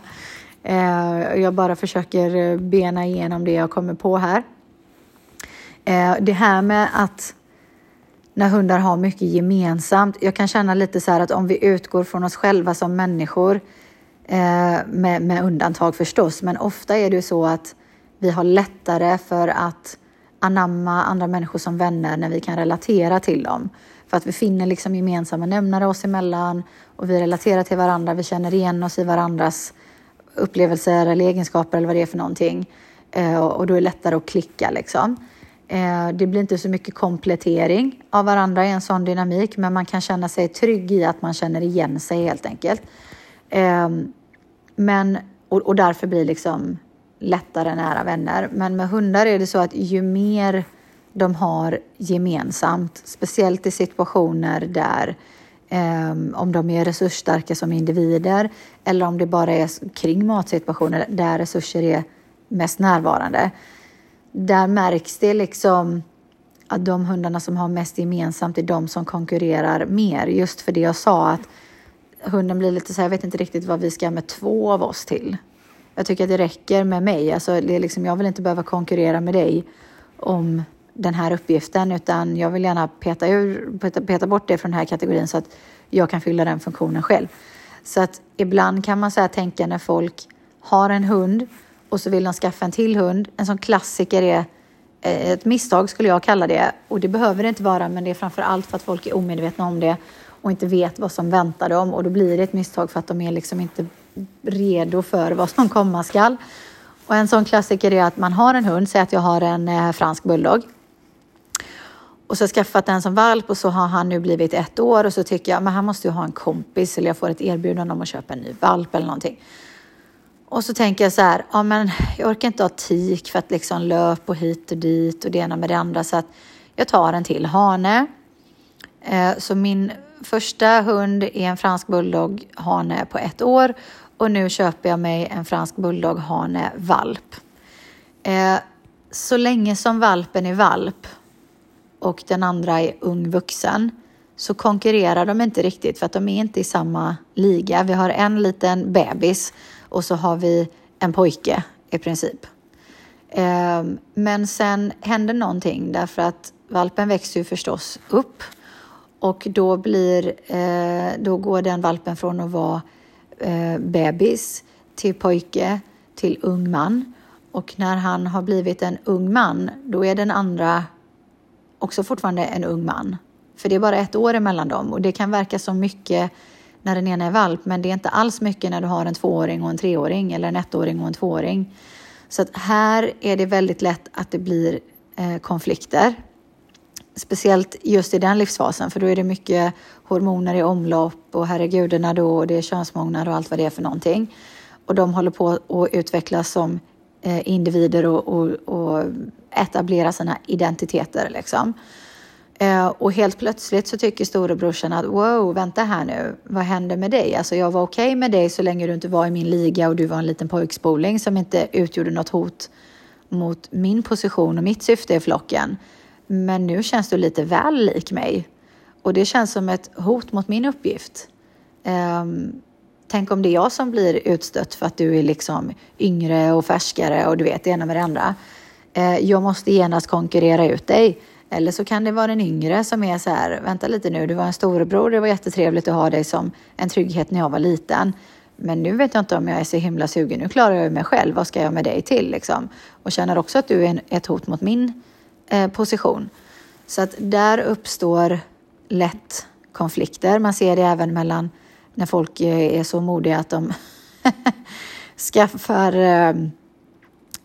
Eh, jag bara försöker eh, bena igenom det jag kommer på här. Eh, det här med att när hundar har mycket gemensamt. Jag kan känna lite så här att om vi utgår från oss själva som människor, eh, med, med undantag förstås, men ofta är det ju så att vi har lättare för att anamma andra människor som vänner när vi kan relatera till dem. För att vi finner liksom gemensamma nämnare oss emellan och vi relaterar till varandra, vi känner igen oss i varandras upplevelser eller egenskaper eller vad det är för någonting. Eh, och då är det lättare att klicka liksom. Eh, det blir inte så mycket komplettering av varandra i en sån dynamik, men man kan känna sig trygg i att man känner igen sig helt enkelt. Eh, men, och, och därför blir liksom lättare nära vänner. Men med hundar är det så att ju mer de har gemensamt, speciellt i situationer där Um, om de är resursstarka som individer eller om det bara är kring matsituationer där resurser är mest närvarande. Där märks det liksom att de hundarna som har mest gemensamt är de som konkurrerar mer. Just för det jag sa att hunden blir lite så här, jag vet inte riktigt vad vi ska med två av oss till. Jag tycker att det räcker med mig. Alltså, det är liksom, jag vill inte behöva konkurrera med dig om den här uppgiften utan jag vill gärna peta, ur, peta, peta bort det från den här kategorin så att jag kan fylla den funktionen själv. Så att ibland kan man så tänka när folk har en hund och så vill de skaffa en till hund. En sån klassiker är eh, ett misstag skulle jag kalla det och det behöver det inte vara men det är framför allt för att folk är omedvetna om det och inte vet vad som väntar dem och då blir det ett misstag för att de är liksom inte redo för vad som komma skall. Och en sån klassiker är att man har en hund, säg att jag har en eh, fransk bulldog och så skaffat den som valp och så har han nu blivit ett år och så tycker jag men han måste ju ha en kompis eller jag får ett erbjudande om att köpa en ny valp eller någonting. Och så tänker jag så här, ja men jag orkar inte ha tik för att liksom löp och hit och dit och det ena med det andra så att jag tar en till hane. Eh, så min första hund är en fransk bulldog hane på ett år och nu köper jag mig en fransk bulldog hane valp. Eh, så länge som valpen är valp och den andra är ung vuxen så konkurrerar de inte riktigt för att de är inte i samma liga. Vi har en liten bebis och så har vi en pojke i princip. Eh, men sen händer någonting därför att valpen växer ju förstås upp och då blir, eh, då går den valpen från att vara eh, bebis till pojke till ung man. Och när han har blivit en ung man, då är den andra också fortfarande en ung man. För det är bara ett år emellan dem och det kan verka som mycket när den ena är valp, men det är inte alls mycket när du har en tvååring och en treåring eller en ettåring och en tvååring. Så att här är det väldigt lätt att det blir eh, konflikter. Speciellt just i den livsfasen, för då är det mycket hormoner i omlopp och herregudarna då och det är könsmognad och allt vad det är för någonting. Och de håller på att utvecklas som eh, individer och, och, och etablera sina identiteter liksom. Eh, och helt plötsligt så tycker storebrorsan att wow, vänta här nu, vad händer med dig? Alltså jag var okej okay med dig så länge du inte var i min liga och du var en liten pojkspoling som inte utgjorde något hot mot min position och mitt syfte i flocken. Men nu känns du lite väl lik mig och det känns som ett hot mot min uppgift. Um, tänk om det är jag som blir utstött för att du är liksom yngre och färskare och du vet det ena med det andra. Uh, jag måste genast konkurrera ut dig. Eller så kan det vara den yngre som är så här, vänta lite nu, du var en storebror, det var jättetrevligt att ha dig som en trygghet när jag var liten. Men nu vet jag inte om jag är så himla sugen, nu klarar jag mig själv, vad ska jag med dig till liksom? Och känner också att du är ett hot mot min eh, position. Så att där uppstår lätt konflikter. Man ser det även mellan när folk eh, är så modiga att de skaffar eh,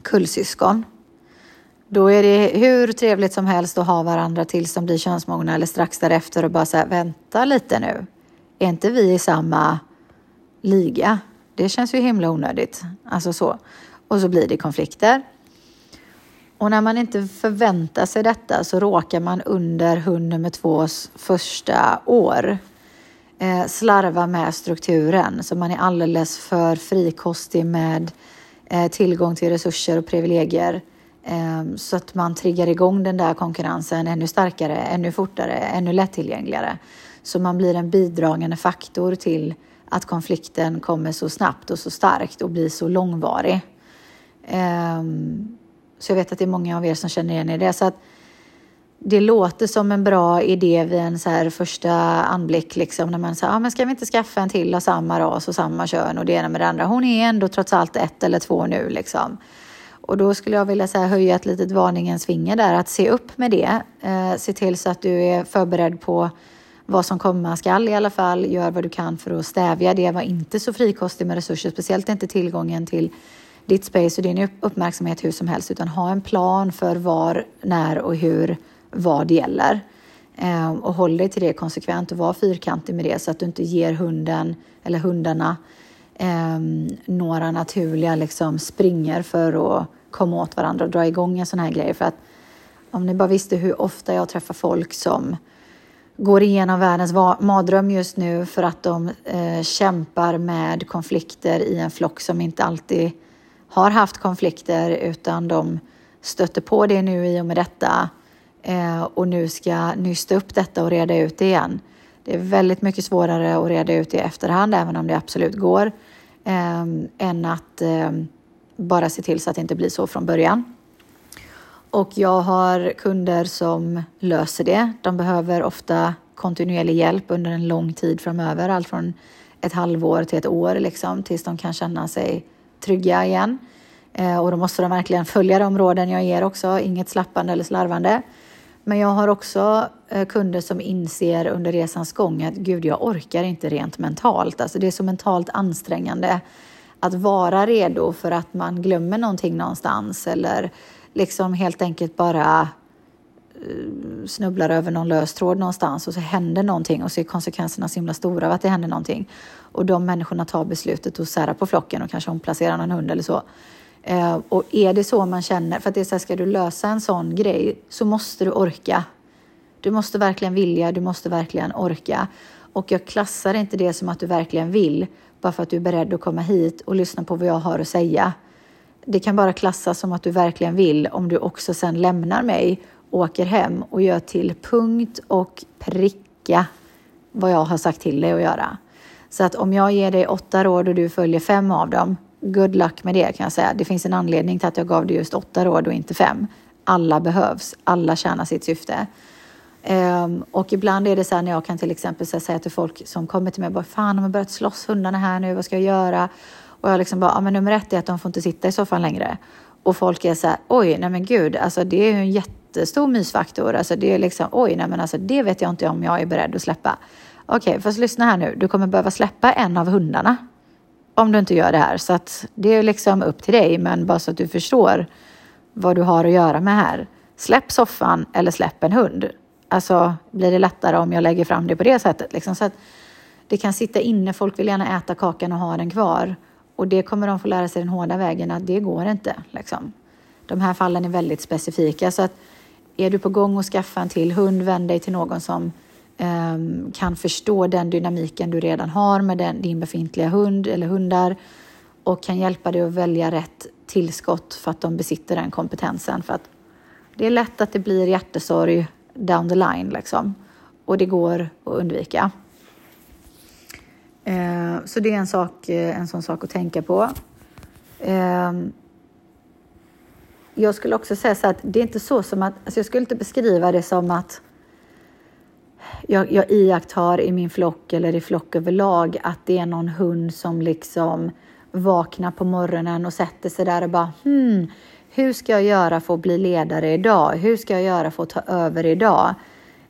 kullsyskon då är det hur trevligt som helst att ha varandra tills de blir könsmogna eller strax därefter och bara säga vänta lite nu. Är inte vi i samma liga? Det känns ju himla onödigt. Alltså så. Och så blir det konflikter. Och när man inte förväntar sig detta så råkar man under hund nummer tvås första år eh, slarva med strukturen så man är alldeles för frikostig med eh, tillgång till resurser och privilegier eh, så att man triggar igång den där konkurrensen ännu starkare, ännu fortare, ännu lättillgängligare. Så man blir en bidragande faktor till att konflikten kommer så snabbt och så starkt och blir så långvarig. Ehm, så jag vet att det är många av er som känner igen er i det. Så att det låter som en bra idé vid en så här första anblick, liksom, när man säger, ah, men ska vi inte skaffa en till av samma ras och samma kön och det ena med det andra. Hon är ändå trots allt ett eller två nu liksom. Och då skulle jag vilja säga, höja ett litet varningens finger där, att se upp med det. Eh, se till så att du är förberedd på vad som komma skall i alla fall. Gör vad du kan för att stävja det. Var inte så frikostig med resurser, speciellt inte tillgången till ditt space och din uppmärksamhet hur som helst utan ha en plan för var, när och hur vad gäller. Eh, och håll dig till det konsekvent och var fyrkantig med det så att du inte ger hunden eller hundarna eh, några naturliga liksom, springer för att komma åt varandra och dra igång en sån här grej. För att om ni bara visste hur ofta jag träffar folk som går igenom världens mardröm just nu för att de eh, kämpar med konflikter i en flock som inte alltid har haft konflikter utan de stötte på det nu i och med detta eh, och nu ska nysta upp detta och reda ut det igen. Det är väldigt mycket svårare att reda ut det i efterhand, även om det absolut går, eh, än att eh, bara se till så att det inte blir så från början. Och jag har kunder som löser det. De behöver ofta kontinuerlig hjälp under en lång tid framöver, allt från ett halvår till ett år liksom, tills de kan känna sig trygga igen. Eh, och då måste de verkligen följa de råden jag ger också, inget slappande eller slarvande. Men jag har också eh, kunder som inser under resans gång att gud, jag orkar inte rent mentalt. Alltså det är så mentalt ansträngande att vara redo för att man glömmer någonting någonstans eller liksom helt enkelt bara Eh, snubblar över någon lös tråd någonstans och så händer någonting och så är konsekvenserna så himla stora av att det händer någonting. Och de människorna tar beslutet att sära på flocken och kanske omplacera någon hund eller så. Eh, och är det så man känner, för att det är så här, ska du lösa en sån grej så måste du orka. Du måste verkligen vilja, du måste verkligen orka. Och jag klassar inte det som att du verkligen vill bara för att du är beredd att komma hit och lyssna på vad jag har att säga. Det kan bara klassas som att du verkligen vill om du också sen lämnar mig, åker hem och gör till punkt och pricka vad jag har sagt till dig att göra. Så att om jag ger dig åtta råd och du följer fem av dem, good luck med det kan jag säga. Det finns en anledning till att jag gav dig just åtta råd och inte fem. Alla behövs, alla tjänar sitt syfte. Um, och ibland är det så här när jag kan till exempel säga till folk som kommer till mig bara fan de har börjat slåss hundarna här nu, vad ska jag göra? Och jag liksom bara, ja men nummer ett är att de får inte sitta i soffan längre. Och folk är så här, oj, nej men gud, alltså det är ju en jätte jättestor mysfaktor. Alltså det är liksom, oj, nej men alltså det vet jag inte om jag är beredd att släppa. Okej, okay, fast lyssna här nu, du kommer behöva släppa en av hundarna om du inte gör det här. Så att det är liksom upp till dig, men bara så att du förstår vad du har att göra med här. Släpp soffan eller släpp en hund. Alltså blir det lättare om jag lägger fram det på det sättet. Liksom. Så att det kan sitta inne, folk vill gärna äta kakan och ha den kvar. Och det kommer de få lära sig den hårda vägen att det går inte. Liksom. De här fallen är väldigt specifika. Så att är du på gång att skaffa en till hund, vänd dig till någon som um, kan förstå den dynamiken du redan har med den, din befintliga hund eller hundar och kan hjälpa dig att välja rätt tillskott för att de besitter den kompetensen. För att det är lätt att det blir hjärtesorg down the line liksom. Och det går att undvika. Eh, så det är en, sak, eh, en sån sak att tänka på. Ehm, jag skulle också säga så att det är inte så som att, alltså jag skulle inte beskriva det som att jag, jag iakttar i min flock eller i flock överlag att det är någon hund som liksom vaknar på morgonen och sätter sig där och bara hmm, hur ska jag göra för att bli ledare idag? Hur ska jag göra för att ta över idag?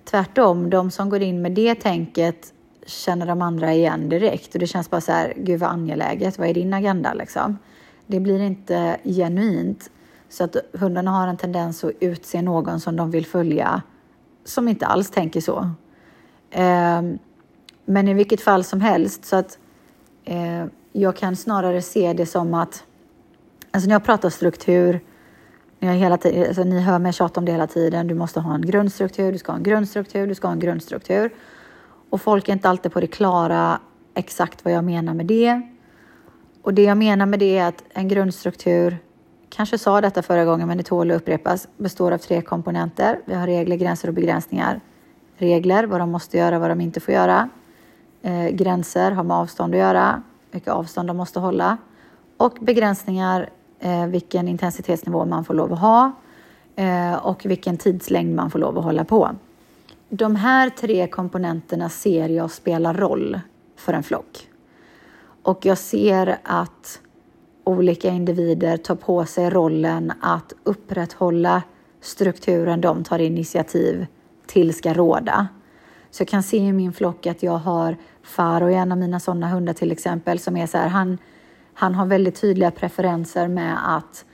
Tvärtom, de som går in med det tänket känner de andra igen direkt och det känns bara så här, gud vad angeläget, vad är din agenda liksom? Det blir inte genuint så att hundarna har en tendens att utse någon som de vill följa som inte alls tänker så. Eh, men i vilket fall som helst så att eh, jag kan snarare se det som att, alltså när jag pratar struktur, när jag hela tiden, alltså ni hör mig tjata om det hela tiden, du måste ha en grundstruktur, du ska ha en grundstruktur, du ska ha en grundstruktur. Och folk är inte alltid på det klara exakt vad jag menar med det. Och det jag menar med det är att en grundstruktur, kanske sa detta förra gången men det tål att upprepas, består av tre komponenter. Vi har regler, gränser och begränsningar. Regler, vad de måste göra, vad de inte får göra. Eh, gränser har med avstånd att göra, vilka avstånd de måste hålla. Och begränsningar, eh, vilken intensitetsnivå man får lov att ha eh, och vilken tidslängd man får lov att hålla på. De här tre komponenterna ser jag spelar roll för en flock. Och jag ser att olika individer tar på sig rollen att upprätthålla strukturen de tar initiativ till ska råda. Så jag kan se i min flock att jag har Faro, en av mina sådana hundar till exempel, som är så här, han, han har väldigt tydliga preferenser med att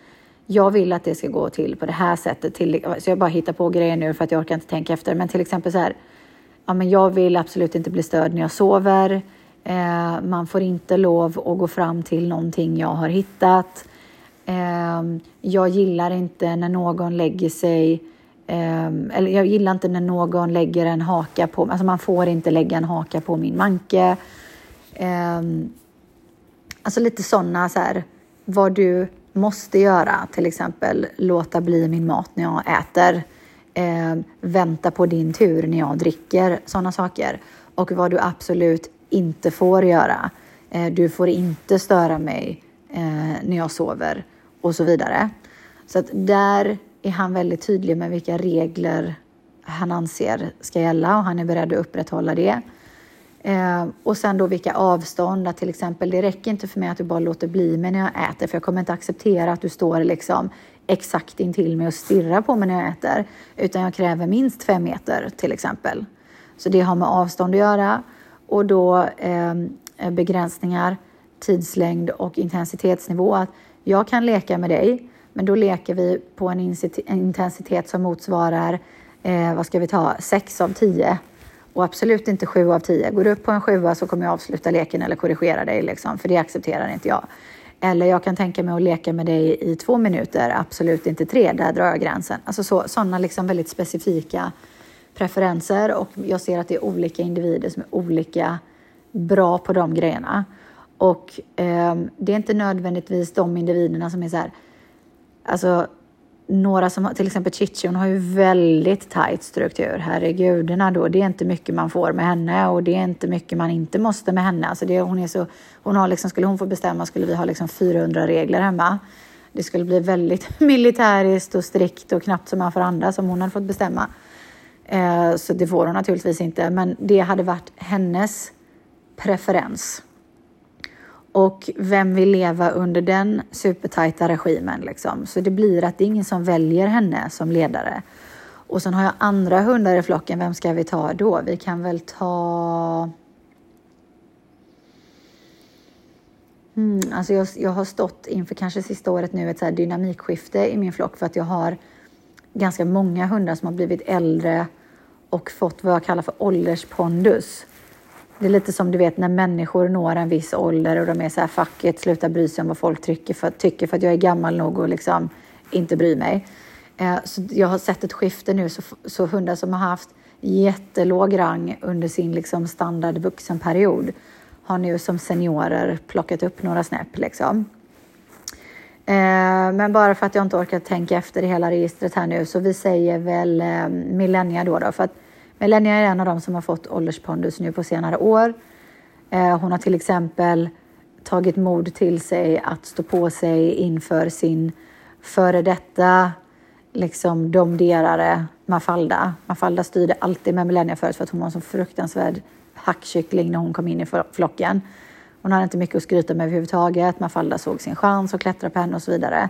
jag vill att det ska gå till på det här sättet. Till, så jag bara hittar på grejer nu för att jag orkar inte tänka efter. Men till exempel så här, ja, men jag vill absolut inte bli störd när jag sover. Eh, man får inte lov att gå fram till någonting jag har hittat. Eh, jag gillar inte när någon lägger sig eh, eller jag gillar inte när någon lägger en haka på, alltså man får inte lägga en haka på min manke. Eh, alltså lite sådana så här, vad du måste göra, till exempel låta bli min mat när jag äter, eh, vänta på din tur när jag dricker, sådana saker. Och vad du absolut inte får göra. Eh, du får inte störa mig eh, när jag sover och så vidare. Så att där är han väldigt tydlig med vilka regler han anser ska gälla och han är beredd att upprätthålla det. Eh, och sen då vilka avstånd, att till exempel det räcker inte för mig att du bara låter bli mig när jag äter för jag kommer inte acceptera att du står liksom exakt intill mig och stirrar på mig när jag äter utan jag kräver minst fem meter till exempel. Så det har med avstånd att göra och då ehm, eh, begränsningar, tidslängd och intensitetsnivå. Att jag kan leka med dig, men då leker vi på en intensitet som motsvarar, eh, vad ska vi ta, 6 av 10 och absolut inte 7 av 10. Går du upp på en sjua så kommer jag avsluta leken eller korrigera dig, liksom, för det accepterar inte jag. Eller jag kan tänka mig att leka med dig i två minuter, absolut inte tre, där drar jag gränsen. Alltså sådana liksom väldigt specifika preferenser och jag ser att det är olika individer som är olika bra på de grejerna. Och eh, det är inte nödvändigtvis de individerna som är så här, alltså några som till exempel Chichi, hon har ju väldigt tajt struktur. Herregudarna då, det är inte mycket man får med henne och det är inte mycket man inte måste med henne. Alltså det, hon är så, hon har liksom, skulle hon få bestämma skulle vi ha liksom 400 regler hemma. Det skulle bli väldigt militäriskt och strikt och knappt som man får andas om hon hade fått bestämma. Eh, så det får hon naturligtvis inte, men det hade varit hennes preferens. Och vem vill leva under den supertajta regimen? Liksom? Så det blir att det är ingen som väljer henne som ledare. Och sen har jag andra hundar i flocken. Vem ska vi ta då? Vi kan väl ta... Mm, alltså jag, jag har stått inför kanske sista året nu ett så dynamikskifte i min flock för att jag har ganska många hundar som har blivit äldre och fått vad jag kallar för ålderspondus. Det är lite som du vet när människor når en viss ålder och de är så här fuck it, sluta bry sig om vad folk tycker för, tycker för att jag är gammal nog och liksom inte bry mig. Eh, så jag har sett ett skifte nu så, så hundar som har haft jättelåg rang under sin liksom standard vuxenperiod har nu som seniorer plockat upp några snäpp liksom. Eh, men bara för att jag inte orkar tänka efter i hela registret här nu så vi säger väl eh, millennia då, då för att Millennia är en av de som har fått ålderspondus nu på senare år. Eh, hon har till exempel tagit mod till sig att stå på sig inför sin före detta liksom domderare Mafalda. Mafalda styrde alltid med Millennia förut för att hon var en så fruktansvärd hackkyckling när hon kom in i flocken. Hon hade inte mycket att skryta med överhuvudtaget. Mafalda såg sin chans och klättrade på henne och så vidare.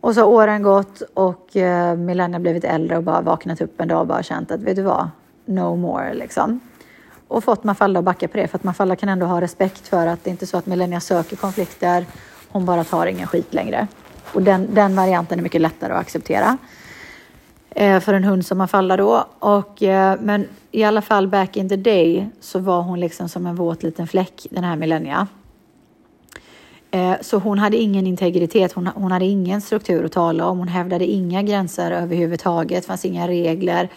Och så har åren gått och eh, blivit äldre och bara vaknat upp en dag och bara känt att vet du vad, no more liksom. Och fått Mafalda att backa på det för att Mafalda kan ändå ha respekt för att det inte är så att Milena söker konflikter, hon bara tar ingen skit längre. Och den, den varianten är mycket lättare att acceptera Eh, för en hund som Mafalda då. Och, eh, men i alla fall back in the day så var hon liksom som en våt liten fläck, den här Millennia. Eh, så hon hade ingen integritet, hon, hon hade ingen struktur att tala om, hon hävdade inga gränser överhuvudtaget, det fanns inga regler.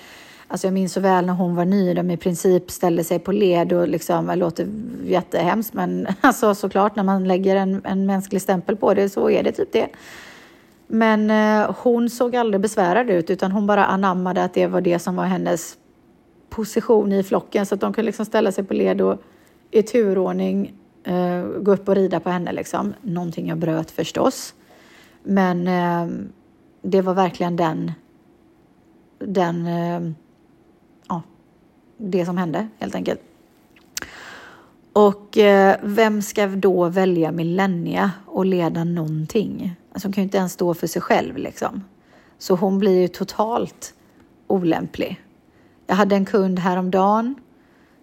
Alltså jag minns så väl när hon var ny, de i princip ställde sig på led och liksom, det låter jättehemskt, men alltså såklart när man lägger en, en mänsklig stämpel på det så är det typ det. Men eh, hon såg aldrig besvärad ut utan hon bara anammade att det var det som var hennes position i flocken så att de kunde liksom ställa sig på led och i turordning eh, gå upp och rida på henne. Liksom. Någonting jag bröt förstås. Men eh, det var verkligen den, den ja, det som hände helt enkelt. Och vem ska då välja millennia och leda någonting? Alltså hon kan ju inte ens stå för sig själv liksom. Så hon blir ju totalt olämplig. Jag hade en kund häromdagen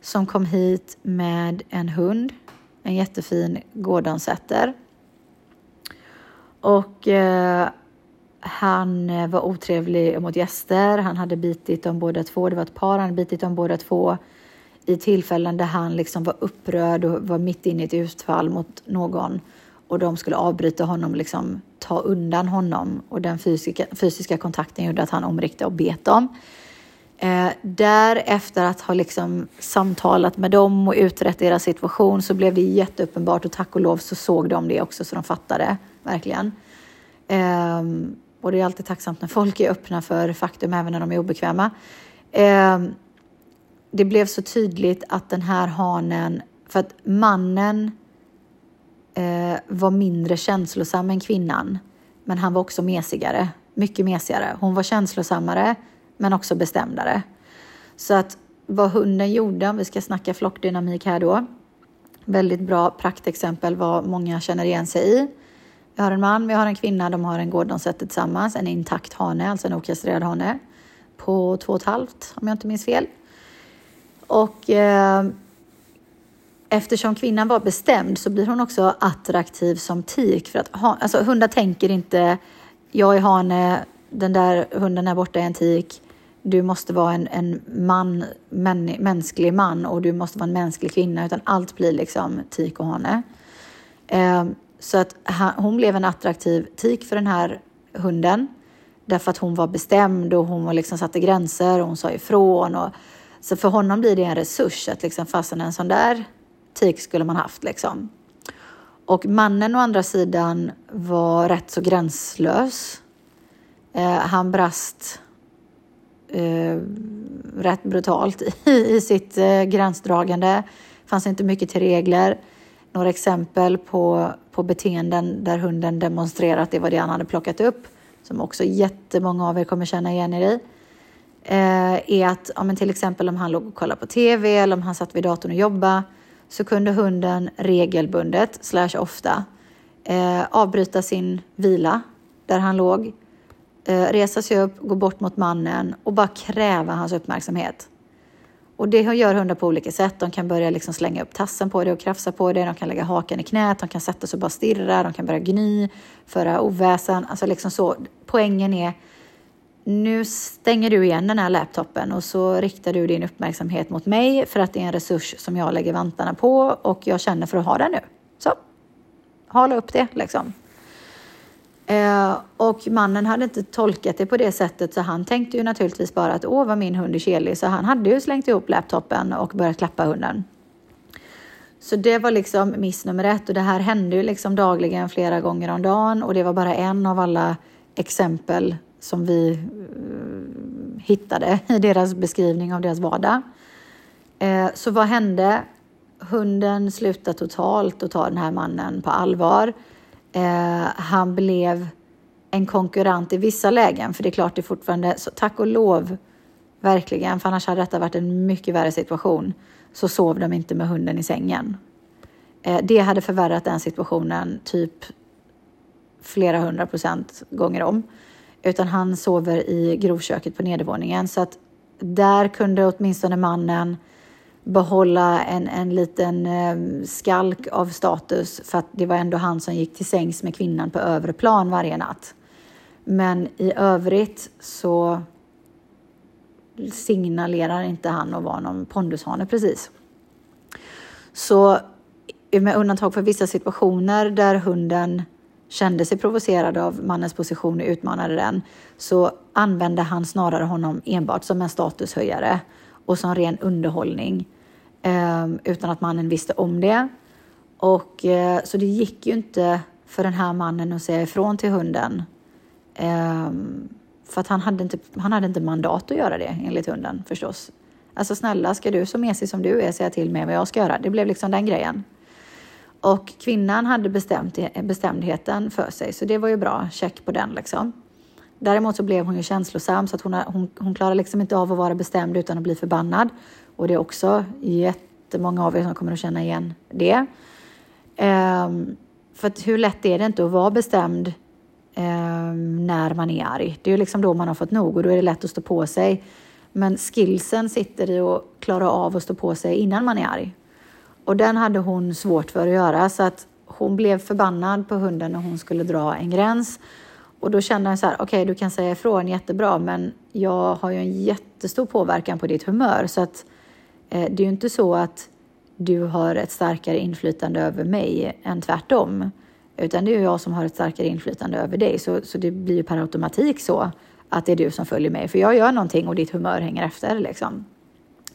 som kom hit med en hund en jättefin Gordonsetter. Och eh, han var otrevlig mot gäster. Han hade bitit dem båda två. Det var ett par. Han hade bitit dem båda två i tillfällen där han liksom var upprörd och var mitt inne i ett utfall mot någon och de skulle avbryta honom, liksom ta undan honom och den fysiska, fysiska kontakten gjorde att han omriktade och bet dem. Eh, därefter att ha liksom samtalat med dem och utrett deras situation så blev det jätteuppenbart och tack och lov så såg de det också så de fattade verkligen. Eh, och det är alltid tacksamt när folk är öppna för faktum även när de är obekväma. Eh, det blev så tydligt att den här hanen, för att mannen eh, var mindre känslosam än kvinnan, men han var också mesigare, mycket mesigare. Hon var känslosammare, men också bestämdare. Så att vad hunden gjorde, om vi ska snacka flockdynamik här då, väldigt bra praktexempel vad många känner igen sig i. Vi har en man, vi har en kvinna, de har en gård de sätter tillsammans, en intakt hane, alltså en okastrerad hane, på två och ett halvt om jag inte minns fel. Och eh, eftersom kvinnan var bestämd så blir hon också attraktiv som tik. För att ha, alltså, hundar tänker inte, jag är hane, den där hunden där borta är en tik. Du måste vara en, en man, män, mänsklig man och du måste vara en mänsklig kvinna. Utan allt blir liksom tik och hane. Eh, så att hon blev en attraktiv tik för den här hunden. Därför att hon var bestämd och hon liksom satte gränser och hon sa ifrån. Och, så för honom blir det en resurs att liksom fasen en sån där tik skulle man haft liksom. Och mannen å andra sidan var rätt så gränslös. Eh, han brast eh, rätt brutalt i, i sitt eh, gränsdragande. fanns inte mycket till regler. Några exempel på, på beteenden där hunden demonstrerat det var det han hade plockat upp, som också jättemånga av er kommer känna igen er i eh, är att ja, men till exempel om han låg och kollade på TV eller om han satt vid datorn och jobbade så kunde hunden regelbundet, slash ofta, eh, avbryta sin vila där han låg, eh, resa sig upp, gå bort mot mannen och bara kräva hans uppmärksamhet. Och det gör hundar på olika sätt. De kan börja liksom slänga upp tassen på det och krafsa på det. De kan lägga haken i knät, de kan sätta sig och bara stirra, de kan börja gny, föra oväsen. Alltså liksom så. Poängen är nu stänger du igen den här laptopen och så riktar du din uppmärksamhet mot mig för att det är en resurs som jag lägger vantarna på och jag känner för att ha den nu. Så, hala upp det liksom. Eh, och mannen hade inte tolkat det på det sättet så han tänkte ju naturligtvis bara att åh vad min hund är kelig så han hade ju slängt ihop laptopen och börjat klappa hunden. Så det var liksom miss nummer ett och det här hände ju liksom dagligen flera gånger om dagen och det var bara en av alla exempel som vi eh, hittade i deras beskrivning av deras vardag. Eh, så vad hände? Hunden slutade totalt att ta den här mannen på allvar. Eh, han blev en konkurrent i vissa lägen, för det är klart det är fortfarande, så tack och lov, verkligen, för annars hade detta varit en mycket värre situation, så sov de inte med hunden i sängen. Eh, det hade förvärrat den situationen typ flera hundra procent gånger om utan han sover i grovköket på nedervåningen. Så att där kunde åtminstone mannen behålla en, en liten eh, skalk av status för att det var ändå han som gick till sängs med kvinnan på övre plan varje natt. Men i övrigt så signalerar inte han att vara någon pondushane precis. Så med undantag för vissa situationer där hunden kände sig provocerad av mannens position och utmanade den så använde han snarare honom enbart som en statushöjare och som ren underhållning ehm, utan att mannen visste om det. Och, eh, så det gick ju inte för den här mannen att säga ifrån till hunden. Ehm, för att han hade, inte, han hade inte mandat att göra det enligt hunden förstås. Alltså snälla, ska du så mesig som du är säga till mig vad jag ska göra? Det blev liksom den grejen. Och kvinnan hade bestämt, bestämdheten för sig, så det var ju bra. Check på den liksom. Däremot så blev hon ju känslosam så att hon, hon, hon klarar liksom inte av att vara bestämd utan att bli förbannad. Och det är också jättemånga av er som kommer att känna igen det. Um, för att hur lätt är det inte att vara bestämd um, när man är arg? Det är ju liksom då man har fått nog och då är det lätt att stå på sig. Men skillsen sitter i att klara av att stå på sig innan man är arg. Och den hade hon svårt för att göra så att hon blev förbannad på hunden när hon skulle dra en gräns. Och då kände jag så här, okej okay, du kan säga ifrån jättebra men jag har ju en jättestor påverkan på ditt humör så att eh, det är ju inte så att du har ett starkare inflytande över mig än tvärtom. Utan det är jag som har ett starkare inflytande över dig. Så, så det blir ju per automatik så att det är du som följer mig. För jag gör någonting och ditt humör hänger efter. Liksom.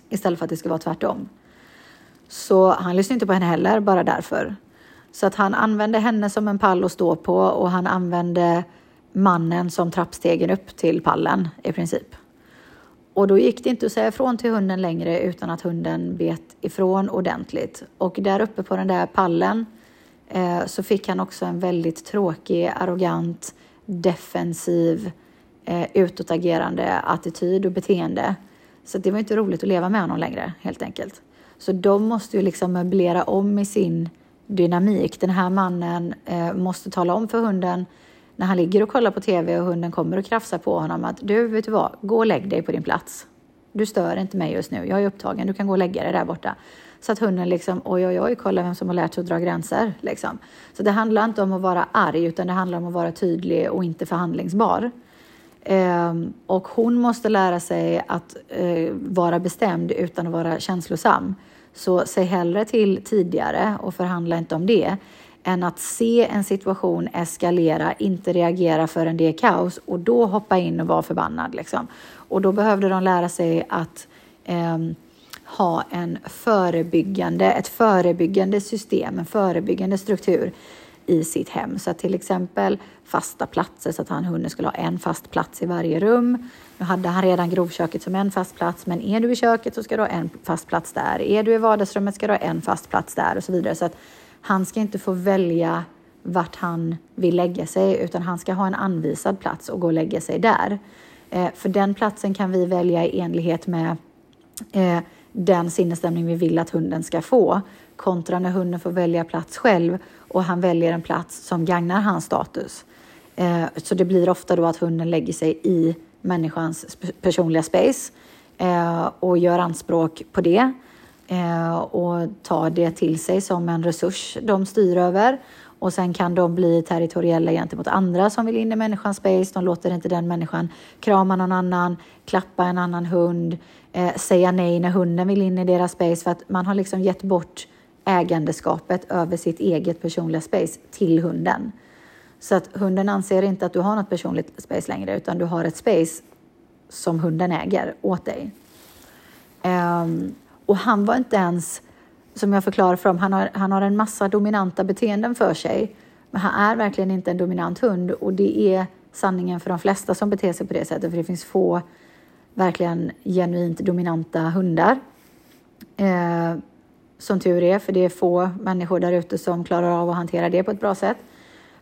Istället för att det ska vara tvärtom. Så han lyssnade inte på henne heller, bara därför. Så att han använde henne som en pall att stå på och han använde mannen som trappstegen upp till pallen i princip. Och då gick det inte att säga ifrån till hunden längre utan att hunden bet ifrån ordentligt. Och där uppe på den där pallen eh, så fick han också en väldigt tråkig, arrogant, defensiv, eh, utåtagerande attityd och beteende. Så det var inte roligt att leva med honom längre helt enkelt. Så de måste ju liksom möblera om i sin dynamik. Den här mannen eh, måste tala om för hunden när han ligger och kollar på TV och hunden kommer och krafsar på honom att du, vet du vad, gå och lägg dig på din plats. Du stör inte mig just nu, jag är upptagen, du kan gå och lägga dig där borta. Så att hunden liksom, oj, oj, oj, kolla vem som har lärt sig att dra gränser. Liksom. Så det handlar inte om att vara arg, utan det handlar om att vara tydlig och inte förhandlingsbar. Ehm, och hon måste lära sig att eh, vara bestämd utan att vara känslosam. Så säg hellre till tidigare och förhandla inte om det än att se en situation eskalera, inte reagera förrän det är kaos och då hoppa in och vara förbannad. Liksom. Och då behövde de lära sig att eh, ha en förebyggande, ett förebyggande system, en förebyggande struktur i sitt hem. Så att till exempel fasta platser så att han hunden skulle ha en fast plats i varje rum. Nu hade han redan grovköket som en fast plats, men är du i köket så ska du ha en fast plats där. Är du i vardagsrummet ska du ha en fast plats där och så vidare. Så att han ska inte få välja vart han vill lägga sig, utan han ska ha en anvisad plats och gå och lägga sig där. Eh, för den platsen kan vi välja i enlighet med eh, den sinnesstämning vi vill att hunden ska få, kontra när hunden får välja plats själv och han väljer en plats som gagnar hans status. Eh, så det blir ofta då att hunden lägger sig i människans personliga space eh, och gör anspråk på det eh, och tar det till sig som en resurs de styr över. Och sen kan de bli territoriella gentemot andra som vill in i människans space. De låter inte den människan krama någon annan, klappa en annan hund, eh, säga nej när hunden vill in i deras space för att man har liksom gett bort ägandeskapet över sitt eget personliga space till hunden. Så att hunden anser inte att du har något personligt space längre utan du har ett space som hunden äger åt dig. Um, och han var inte ens, som jag förklarar för dem, han har, han har en massa dominanta beteenden för sig. Men han är verkligen inte en dominant hund och det är sanningen för de flesta som beter sig på det sättet. För det finns få verkligen genuint dominanta hundar. Eh, som tur är, för det är få människor där ute som klarar av att hantera det på ett bra sätt.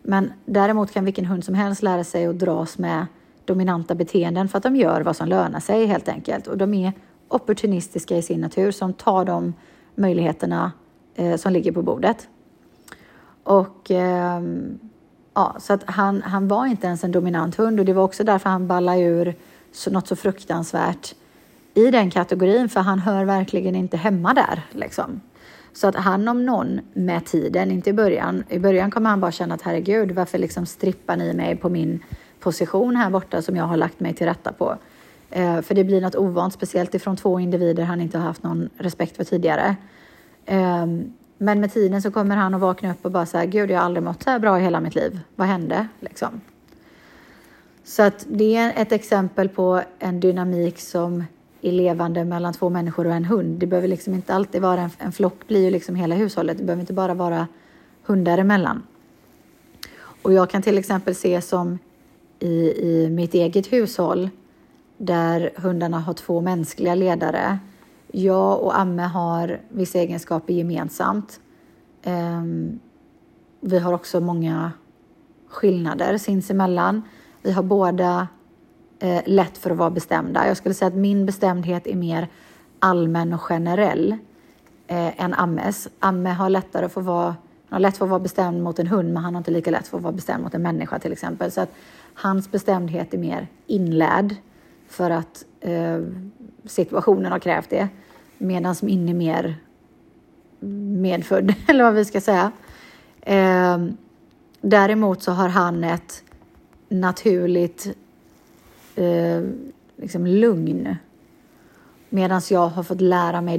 Men däremot kan vilken hund som helst lära sig att dras med dominanta beteenden för att de gör vad som lönar sig helt enkelt. Och de är opportunistiska i sin natur som tar de möjligheterna eh, som ligger på bordet. Och eh, ja, så att han, han var inte ens en dominant hund och det var också därför han ballade ur så, något så fruktansvärt i den kategorin för han hör verkligen inte hemma där. Liksom. Så att han om någon med tiden, inte i början, i början kommer han bara känna att herregud, varför liksom strippar ni mig på min position här borta som jag har lagt mig till rätta på? Eh, för det blir något ovant, speciellt ifrån två individer han inte har haft någon respekt för tidigare. Eh, men med tiden så kommer han att vakna upp och bara säga, gud jag har aldrig mått så här bra i hela mitt liv. Vad hände? Liksom. Så att det är ett exempel på en dynamik som är levande mellan två människor och en hund. Det behöver liksom inte alltid vara en, en flock, blir ju liksom hela hushållet. Det behöver inte bara vara hundar emellan. Och jag kan till exempel se som i, i mitt eget hushåll där hundarna har två mänskliga ledare. Jag och Amme har vissa egenskaper gemensamt. Um, vi har också många skillnader sinsemellan. Vi har båda eh, lätt för att vara bestämda. Jag skulle säga att min bestämdhet är mer allmän och generell eh, än Ammes. Amme har lättare att vara, han har lätt för att vara bestämd mot en hund men han har inte lika lätt för att vara bestämd mot en människa till exempel. Så att hans bestämdhet är mer inlärd för att eh, situationen har krävt det. Medan min är mer medfödd, eller vad vi ska säga. Eh, däremot så har han ett naturligt eh, liksom lugn. Medan jag har fått lära mig